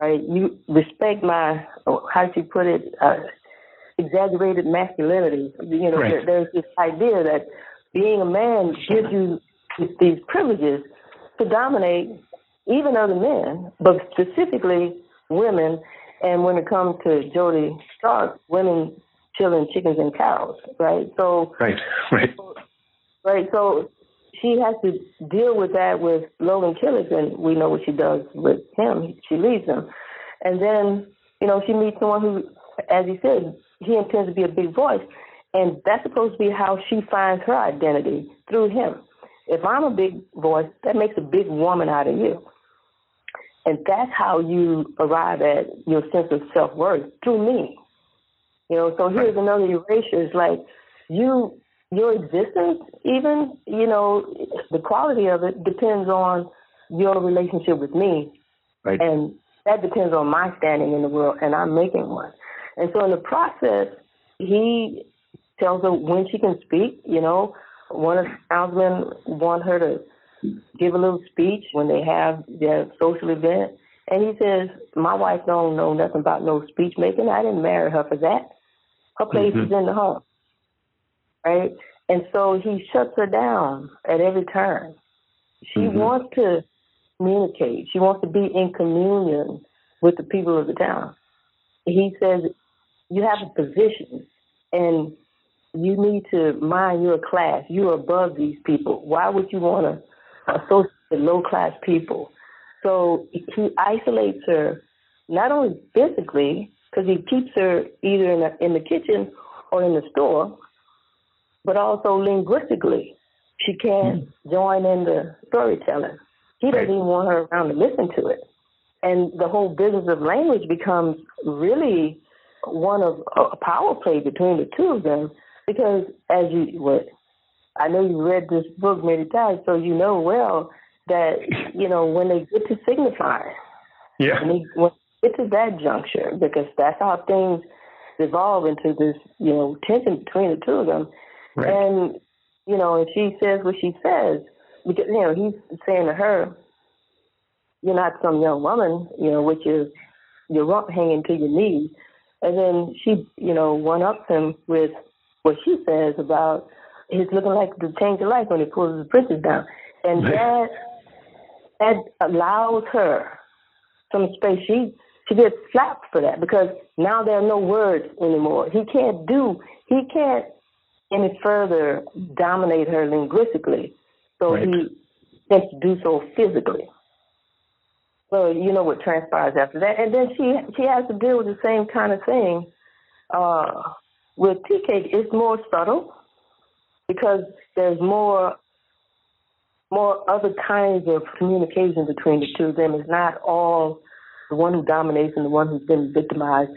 right. You respect my, how she put it, uh, exaggerated masculinity. You know, right. there, there's this idea that being a man gives you these privileges to dominate even other men, but specifically women. And when it comes to Jody Stark, women killing chickens and cows, right? So right, right, right. So she has to deal with that with Logan Killick, and we know what she does with him. She leaves him, and then you know she meets someone who, as he said, he intends to be a big voice, and that's supposed to be how she finds her identity through him. If I'm a big voice, that makes a big woman out of you. And that's how you arrive at your sense of self worth through me. You know, so here's another erasure. It's like you your existence even, you know, the quality of it depends on your relationship with me. Right. And that depends on my standing in the world and I'm making one. And so in the process, he tells her when she can speak, you know, one of the want her to give a little speech when they have their social event. And he says, My wife don't know nothing about no speech making. I didn't marry her for that. Her place mm-hmm. is in the home. Right? And so he shuts her down at every turn. She mm-hmm. wants to communicate. She wants to be in communion with the people of the town. He says, You have a position and you need to mind your class. You're above these people. Why would you want to associate with low class people? So he isolates her not only physically, because he keeps her either in the, in the kitchen or in the store, but also linguistically. She can't mm-hmm. join in the storytelling. He doesn't even want her around to listen to it. And the whole business of language becomes really one of a power play between the two of them because as you what I know you read this book many times, so you know well that you know when they get to signify, yeah, when they, when get to that juncture because that's how things evolve into this, you know, tension between the two of them. Right. And, you know, if she says what she says, because, you know, he's saying to her, you're not some young woman, you know, which is your rump hanging to your knees. And then she, you know, one ups him with what she says about he's looking like to change of life when he pulls the britches down. And that that allows her some space. She she gets slapped for that because now there are no words anymore. He can't do, he can't any further dominate her linguistically. So right. he has to do so physically. So you know what transpires after that. And then she she has to deal with the same kind of thing uh, with tea cake. It's more subtle because there's more more other kinds of communication between the two of them. It's not all the one who dominates and the one who's been victimized,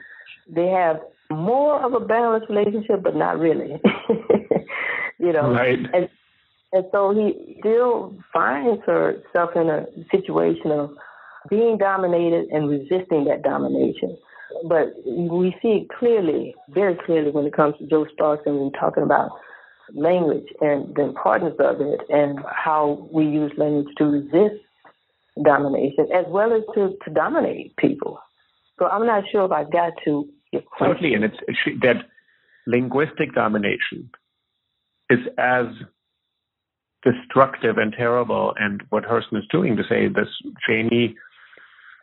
they have more of a balanced relationship, but not really. <laughs> you know, right. and and so he still finds herself in a situation of being dominated and resisting that domination. But we see it clearly, very clearly, when it comes to Joe Starks and we're talking about language and the importance of it and how we use language to resist domination as well as to, to dominate people. So I'm not sure if I've got to Certainly, and it's, that linguistic domination is as destructive and terrible. And what Hurston is doing to say this, Janie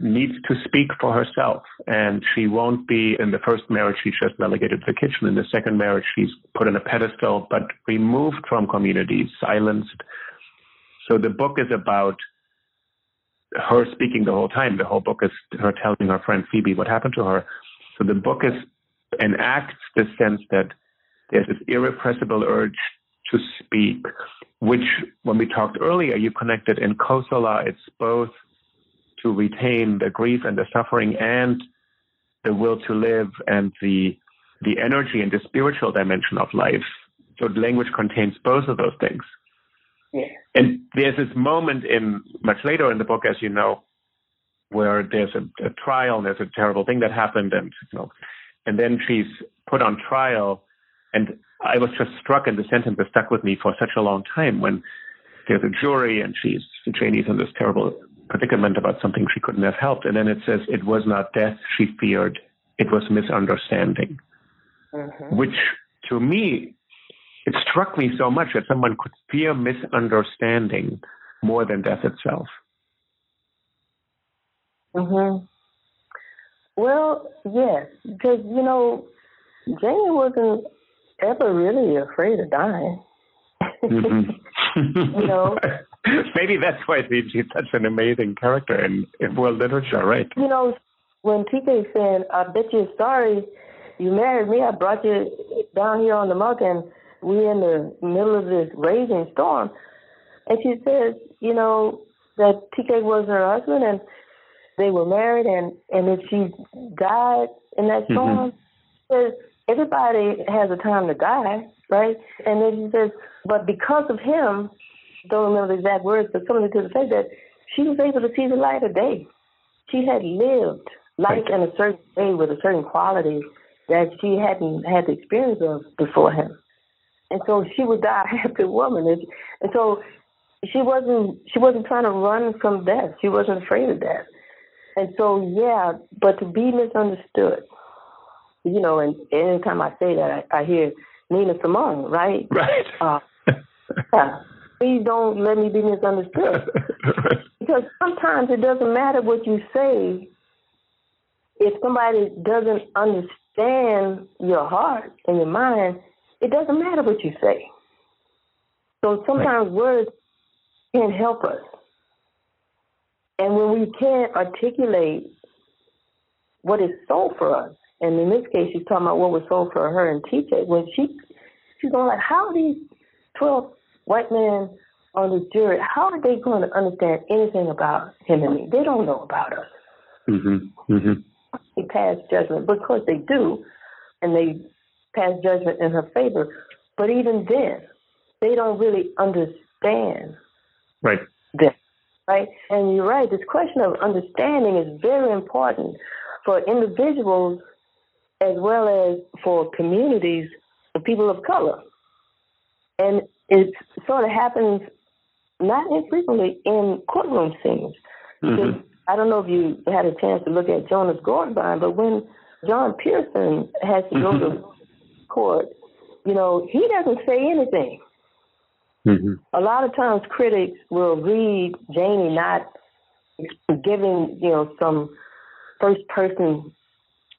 needs to speak for herself. And she won't be in the first marriage, she's just relegated to the kitchen. In the second marriage, she's put on a pedestal, but removed from community, silenced. So the book is about her speaking the whole time. The whole book is her telling her friend Pheoby what happened to her. So the book is enacts the sense that there's this irrepressible urge to speak, which when we talked earlier, you connected in Kossola, it's both to retain the grief and the suffering and the will to live and the the energy and the spiritual dimension of life. So the language contains both of those things. Yeah. And there's this moment in much later in the book, as you know, where there's a, a trial and there's a terrible thing that happened, and you know, and then she's put on trial, and I was just struck, and the sentence that stuck with me for such a long time when there's a jury and she's the Janie's in this terrible predicament about something she couldn't have helped, and then it says it was not death she feared, it was misunderstanding, Mm-hmm. which to me it struck me so much that someone could fear misunderstanding more than death itself. Mhm. Well, yes, because you know, Janie wasn't ever really afraid of dying. Mhm. You know? <laughs> <laughs> maybe that's why she- she's such an amazing character in, in world literature, right? you know, when Tea Cake said, "I bet you're sorry you married me. I brought you down here on the muck, and we're in the middle of this raging storm." And she says, you know, that Tea Cake was her husband, and they were married, and and if she died in that mm-hmm. storm, she says everybody has a time to die, right? And then she says, but because of him, don't remember the exact words, but something to the effect that she was able to see the light of day. She had lived life in a certain way with a certain quality that she hadn't had the experience of before him. And so she would die a <laughs> happy woman. And, and so she wasn't she wasn't trying to run from death. She wasn't afraid of death. And so yeah, but to be misunderstood, you know, and anytime I say that I, I hear Nina Simone, right? Right. Uh, <laughs> yeah. Please don't let me be misunderstood. <laughs> Because sometimes it doesn't matter what you say if somebody doesn't understand your heart and your mind, it doesn't matter what you say. So sometimes words can't help us. And when we can't articulate what is sold for us, and in this case, she's talking about what was sold for her and Tea Cake, when she she's going like, how are these 12 white men on the jury, how are they going to understand anything about him and me? They don't know about us. Mm-hmm. Mm-hmm. They pass judgment, course they do, and they pass judgment in her favor. But even then, they don't really understand Right. this, right? And you're right, this question of understanding is very important for individuals as well as for communities of people of color. And it sort of happens not infrequently in courtroom scenes. Mhm. I don't know if you had a chance to look at Jonah's Gourd Vine, but when John Pearson has to go to court, you know, he doesn't say anything. Mhm. A lot of times critics will read Janie not giving, you know, some first person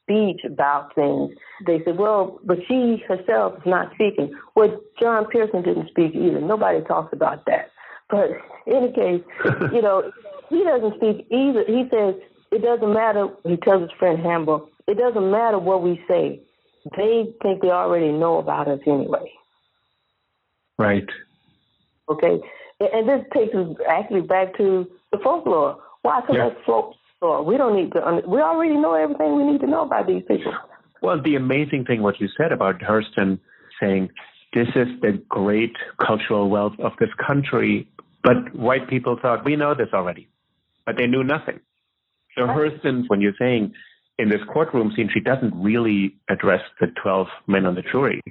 speech about things. They said, well, but she herself is not speaking. Well, John Pearson didn't speak either. Nobody talks about that. But <laughs> in any case, <laughs> you know, he doesn't speak either. He says, it doesn't matter, he tells his friend Hambo, it doesn't matter what we say. They think they already know about us anyway. Right. Okay, and this takes us actually back to the folklore. Why? Because Yeah. that's folklore. We don't need to. We already know everything we need to know about these people. Well, the amazing thing what you said about Hurston saying this is the great cultural wealth of this country, but white people thought we know this already, but they knew nothing. So Hurston, when you're saying in this courtroom scene, she doesn't really address the 12 men on the jury.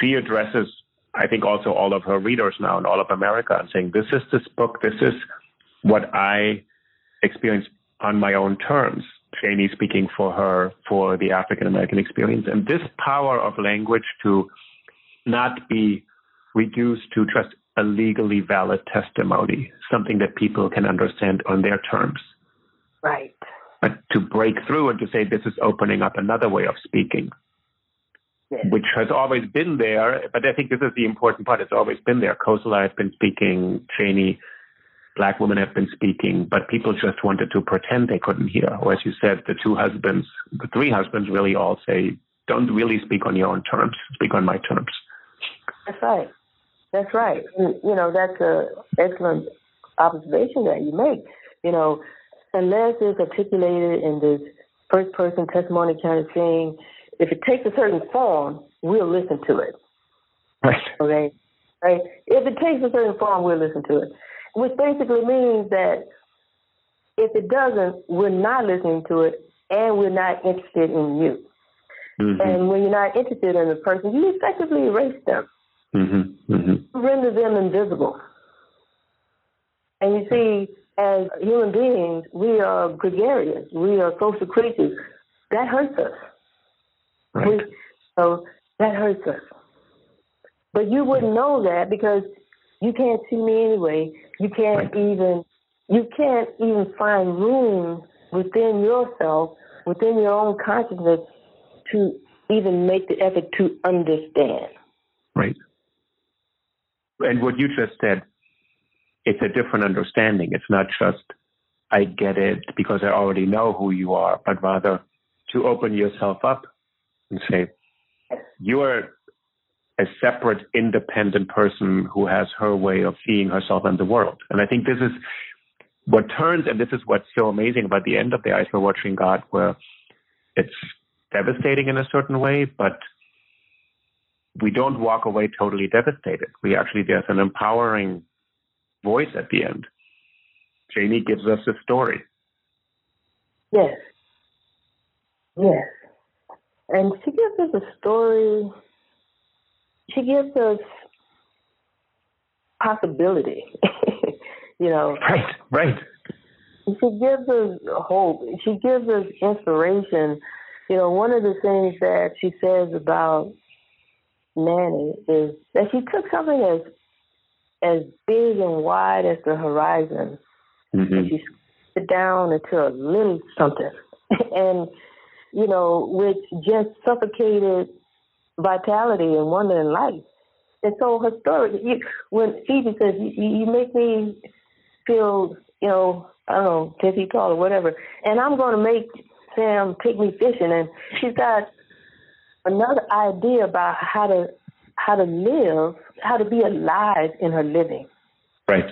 She addresses, I think, also all of her readers now in all of America and saying, this is this book, this is what I experienced on my own terms. Janie speaking for her, for the African American experience. And this power of language to not be reduced to just a legally valid testimony, something that people can understand on their terms. Right. But to break through and to say this is opening up another way of speaking, Yes. which has always been there. But I think this is the important part. It's always been there. Kossola has been speaking, Janie, black women have been speaking, but people just wanted to pretend they couldn't hear. Or as you said, the two husbands, the three husbands really all say, don't really speak on your own terms, speak on my terms. That's right. That's right. And, you know, that's an excellent observation that you make. You know, unless it's articulated in this first person testimony kind of thing, if it takes a certain form, we'll listen to it. Right. Okay? Right? If it takes a certain form, we'll listen to it. Which basically means that if it doesn't, we're not listening to it and we're not interested in you. Mm-hmm. And when you're not interested in a person, you effectively erase them. Mm-hmm. Mm-hmm. render them invisible. And you see, as human beings, we are gregarious. We are social creatures. That hurts us. Right. We, so that hurts us. But you wouldn't know that because you can't see me anyway. You can't even you can't even find room within yourself, within your own consciousness, to even make the effort to understand. Right. And what you just said, it's a different understanding. It's not just, I get it because I already know who you are, but rather to open yourself up and say, you are a separate, independent person who has her way of seeing herself and the world. And I think this is what turns, and this is what's so amazing about the end of the Eyes Were Watching God, where it's devastating in a certain way, but we don't walk away totally devastated. We actually, there's an empowering voice at the end. Janie gives us a story. Yes. Yes. And she gives us a story. She gives us possibility. <laughs> you know, Right, right. she gives us hope. She gives us inspiration. You know, one of the things that she says about Nanny is that she took something as as big and wide as the horizon Mm-hmm. and she squeezed it down into a little something, <laughs> and you know, which just suffocated vitality and wonder in life. And so her story, you, when Pheoby says, you, you make me feel, you know, I don't know, 10 feet tall or whatever, and I'm going to make Sam take me fishing. And she's got another idea about how to how to live, how to be alive in her living Right.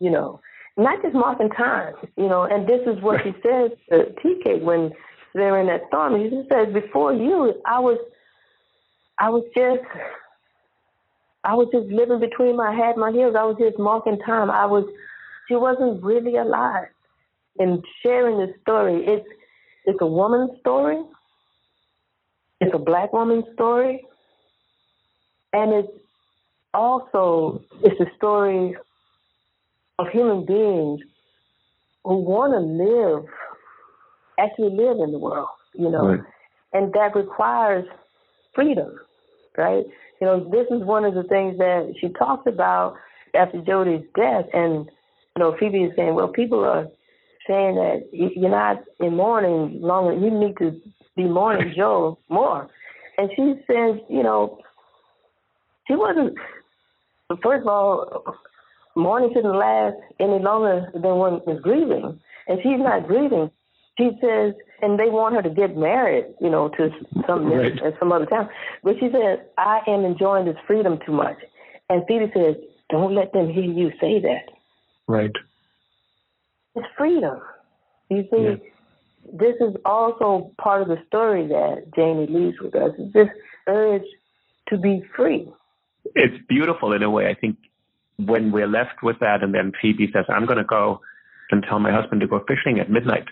you know, not just marking time, you know, and this is what she says to Tea Cake when they're in that storm. She just says, before you, I was, I was just, I was just living between my head and my heels. I was just marking time. I was, she wasn't really alive. And sharing this story, it's, it's a woman's story. It's a black woman's story. And it's also, it's a story of human beings who want to live, actually live in the world, you know, Right. and that requires freedom, right? You know, this is one of the things that she talks about after Jody's death, and you know, Pheoby is saying, well, people are saying that you're not in mourning longer. You need to be mourning <laughs> Joe more, and she says, you know, she wasn't. First of all, mourning shouldn't last any longer than one is grieving. And she's not grieving. She says, and they want her to get married, you know, to some Right. at some other town. But she said, I am enjoying this freedom too much. And Pheoby says, don't let them hear you say that. Right. It's freedom. You see, Yeah. this is also part of the story that Janie leaves with us. It's this urge to be free. It's beautiful in a way. I think when we're left with that, and then Pheoby says, I'm going to go and tell my husband to go fishing at midnight.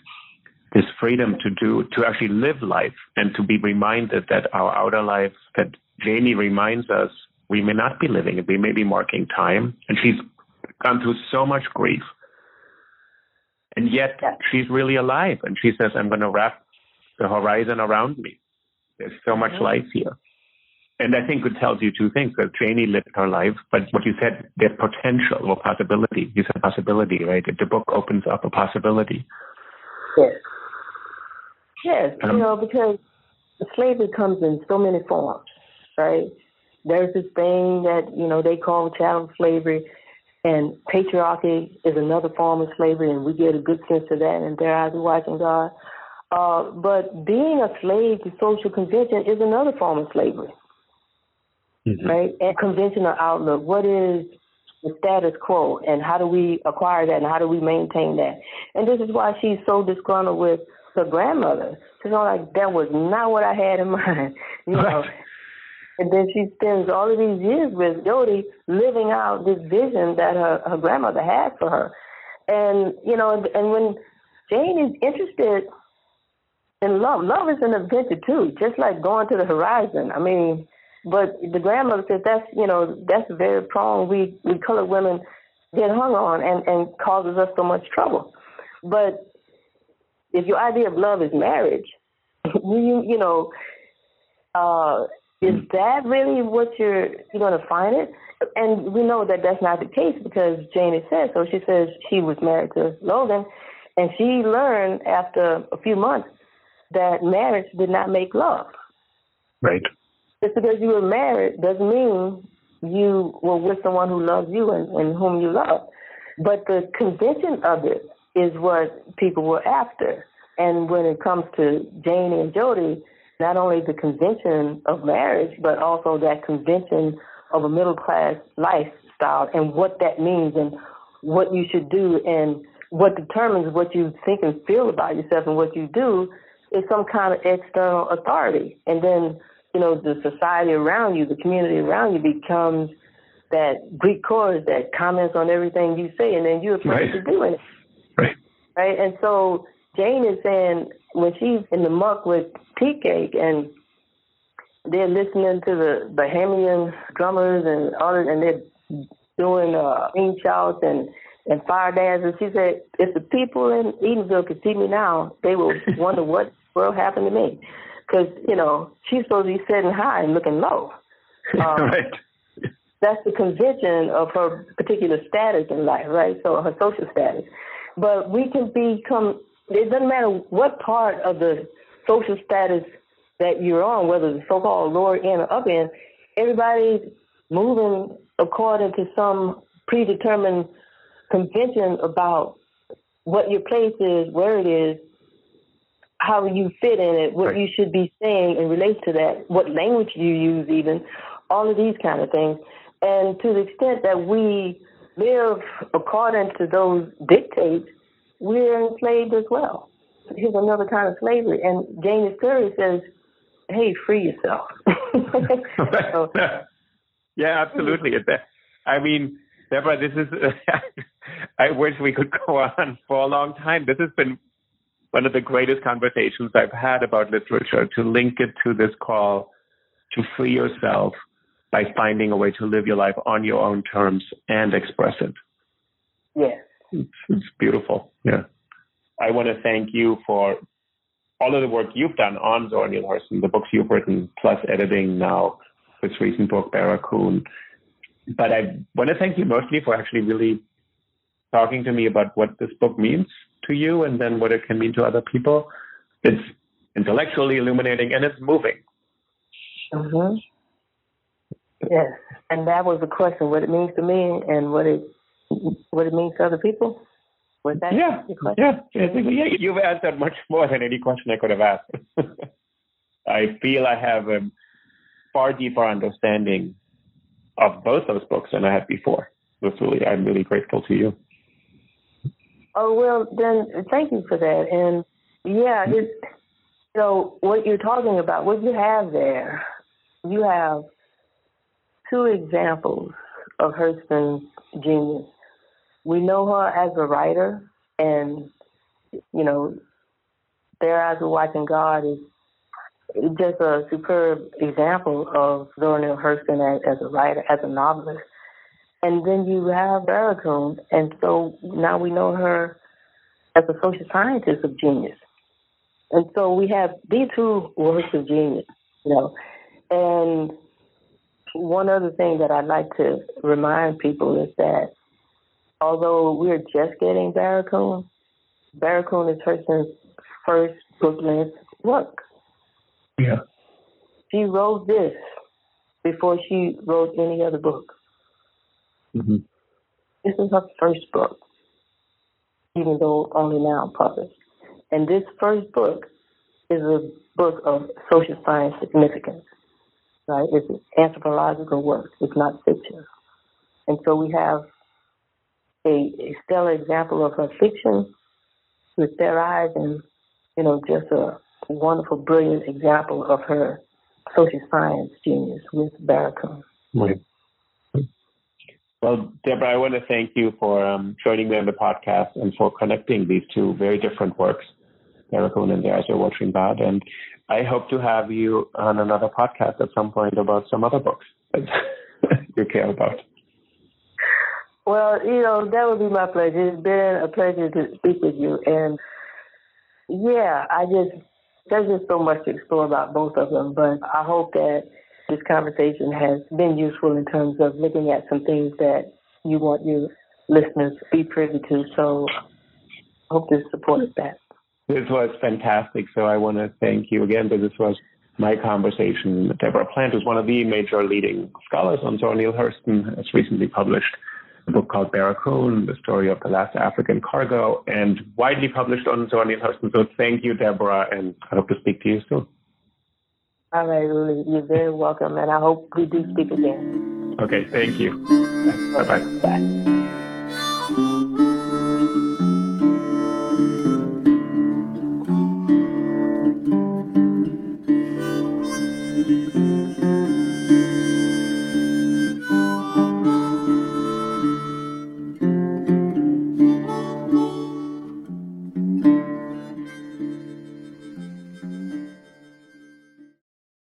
This freedom to do, to actually live life and to be reminded that our outer life, that Janie reminds us we may not be living it, we may be marking time. And she's gone through so much grief. And yet Yeah. she's really alive. And she says, I'm going to wrap the horizon around me. There's so much life here. and I think it tells you two things. That Janie lived her life, but what you said, there's potential or possibility. You said possibility, right? The book opens up a possibility. Yes. Yes, you know, because slavery comes in so many forms, right? There's this thing that, you know, they call chattel slavery, and patriarchy is another form of slavery, and we get a good sense of that in Their Eyes Were Watching God. Uh, but being a slave to social convention is another form of slavery mm-hmm. right? And conventional outlook. What is the status quo, and how do we acquire that, and how do we maintain that? And this is why she's so disgruntled with her grandmother. She's all like, that was not what I had in <laughs> mind, you know. And then she spends all of these years with Jody living out this vision that her, her grandmother had for her. And, you know, and when Jane is interested in love, love is an adventure too, just like going to the horizon. I mean, but the grandmother says that's you know that's very prone we we colored women get hung on and and causes us so much trouble. But if your idea of love is marriage, <laughs> you you know, uh, is that really what you're you're going to find it? And we know that that's not the case because Janie says so. She says she was married to Logan, and she learned after a few months that marriage did not make love. Right. Just because you were married doesn't mean you were with someone who loves you and, and whom you love. But the convention of it is what people were after. And when it comes to Janie and Jody, not only the convention of marriage, but also that convention of a middle class lifestyle and what that means and what you should do and what determines what you think and feel about yourself and what you do is some kind of external authority. And then you know, the society around you, the community around you becomes that Greek chorus that comments on everything you say, and then you're afraid right. to do it. Right. And so Jane is saying when she's in the muck with tea cake and they're listening to the Bahamian drummers and all, and they're doing uh, ring shouts and and fire dances. She said, if the people in Eatonville could see me now, they will <laughs> wonder what will happen to me because you know she's supposed to be sitting high and looking low. <laughs> Um, right. That's the convention of her particular status in life, right? So her social status. But we can become. It doesn't matter what part of the social status that you're on, whether the so-called lower end or upper end. Everybody's moving according to some predetermined convention about what your place is, where it is, how you fit in it, what right. you should be saying in relation to that, what language you use, even all of these kind of things. And to the extent that we live according to those dictates, we're enslaved as well. Here's another kind of slavery. And James Curry says, hey, free yourself. <laughs> so, <laughs> yeah, absolutely. Hmm. I mean, Deborah, this is, <laughs> I wish we could go on for a long time. This has been one of the greatest conversations I've had about literature to link it to this call to free yourself by finding a way to live your life on your own terms and express it. Yes. It's, it's beautiful. Yeah. I want to thank you for all of the work you've done on Zora Neale Hurston, the books you've written, plus editing now, this recent book, Barracoon. But I want to thank you mostly for actually really talking to me about what this book means to you and then what it can mean to other people. It's intellectually illuminating and it's moving. Mm-hmm. Yes, and that was the question: what it means to me and what it what it means to other people. Was that yeah, yeah, yeah. You've answered much more than any question I could have asked. <laughs> I feel I have a far deeper understanding of both those books than I had before. So really, I'm really grateful to you. Oh well, then thank you for that. And yeah, it's you know what you're talking about. What you have there, you have two examples of Hurston's genius. We know her as a writer, and you know, Their Eyes Were Watching God is just a superb example of Zora Neale Hurston as, as a writer, as a novelist. And then you have Barracoon, and so now we know her as a social scientist of genius. And so we have these two works of genius, you know, and one other thing that I'd like to remind people is that although we're just getting Barracoon, Barracoon is Hurston's first book length work. Yeah. She wrote this before she wrote any other book. Mm-hmm. This is her first book, even though only now published. And this first book is a book of social science significance, right? It's anthropological work. It's not fiction. And so we have a, a stellar example of her fiction with their eyes and, you know, just a wonderful, brilliant example of her social science genius with Barracoon. Right. Well, Deborah, I want to thank you for um, joining me on the podcast and for connecting these two very different works, Barracoon and the Eyes Are Watching Bad. And I hope to have you on another podcast at some point about some other books that <laughs> you care about. Well, you know, that would be my pleasure. It's been a pleasure to speak with you. And yeah, I just, there's just so much to explore about both of them. But I hope that this conversation has been useful in terms of looking at some things that you want your listeners to be privy to. So I hope this supported that. This was fantastic. So I want to thank you again because this was my conversation. Deborah Plant is one of the major leading scholars on Zora Neale Hurston, has recently published a book called Barracoon, the story of the last African cargo, and widely published on Zora Neale Hurston. So thank you, Deborah, and I hope to speak to you soon. All right, Uli, you're very welcome, and I hope we do speak again. Okay, thank you. Bye-bye. Bye.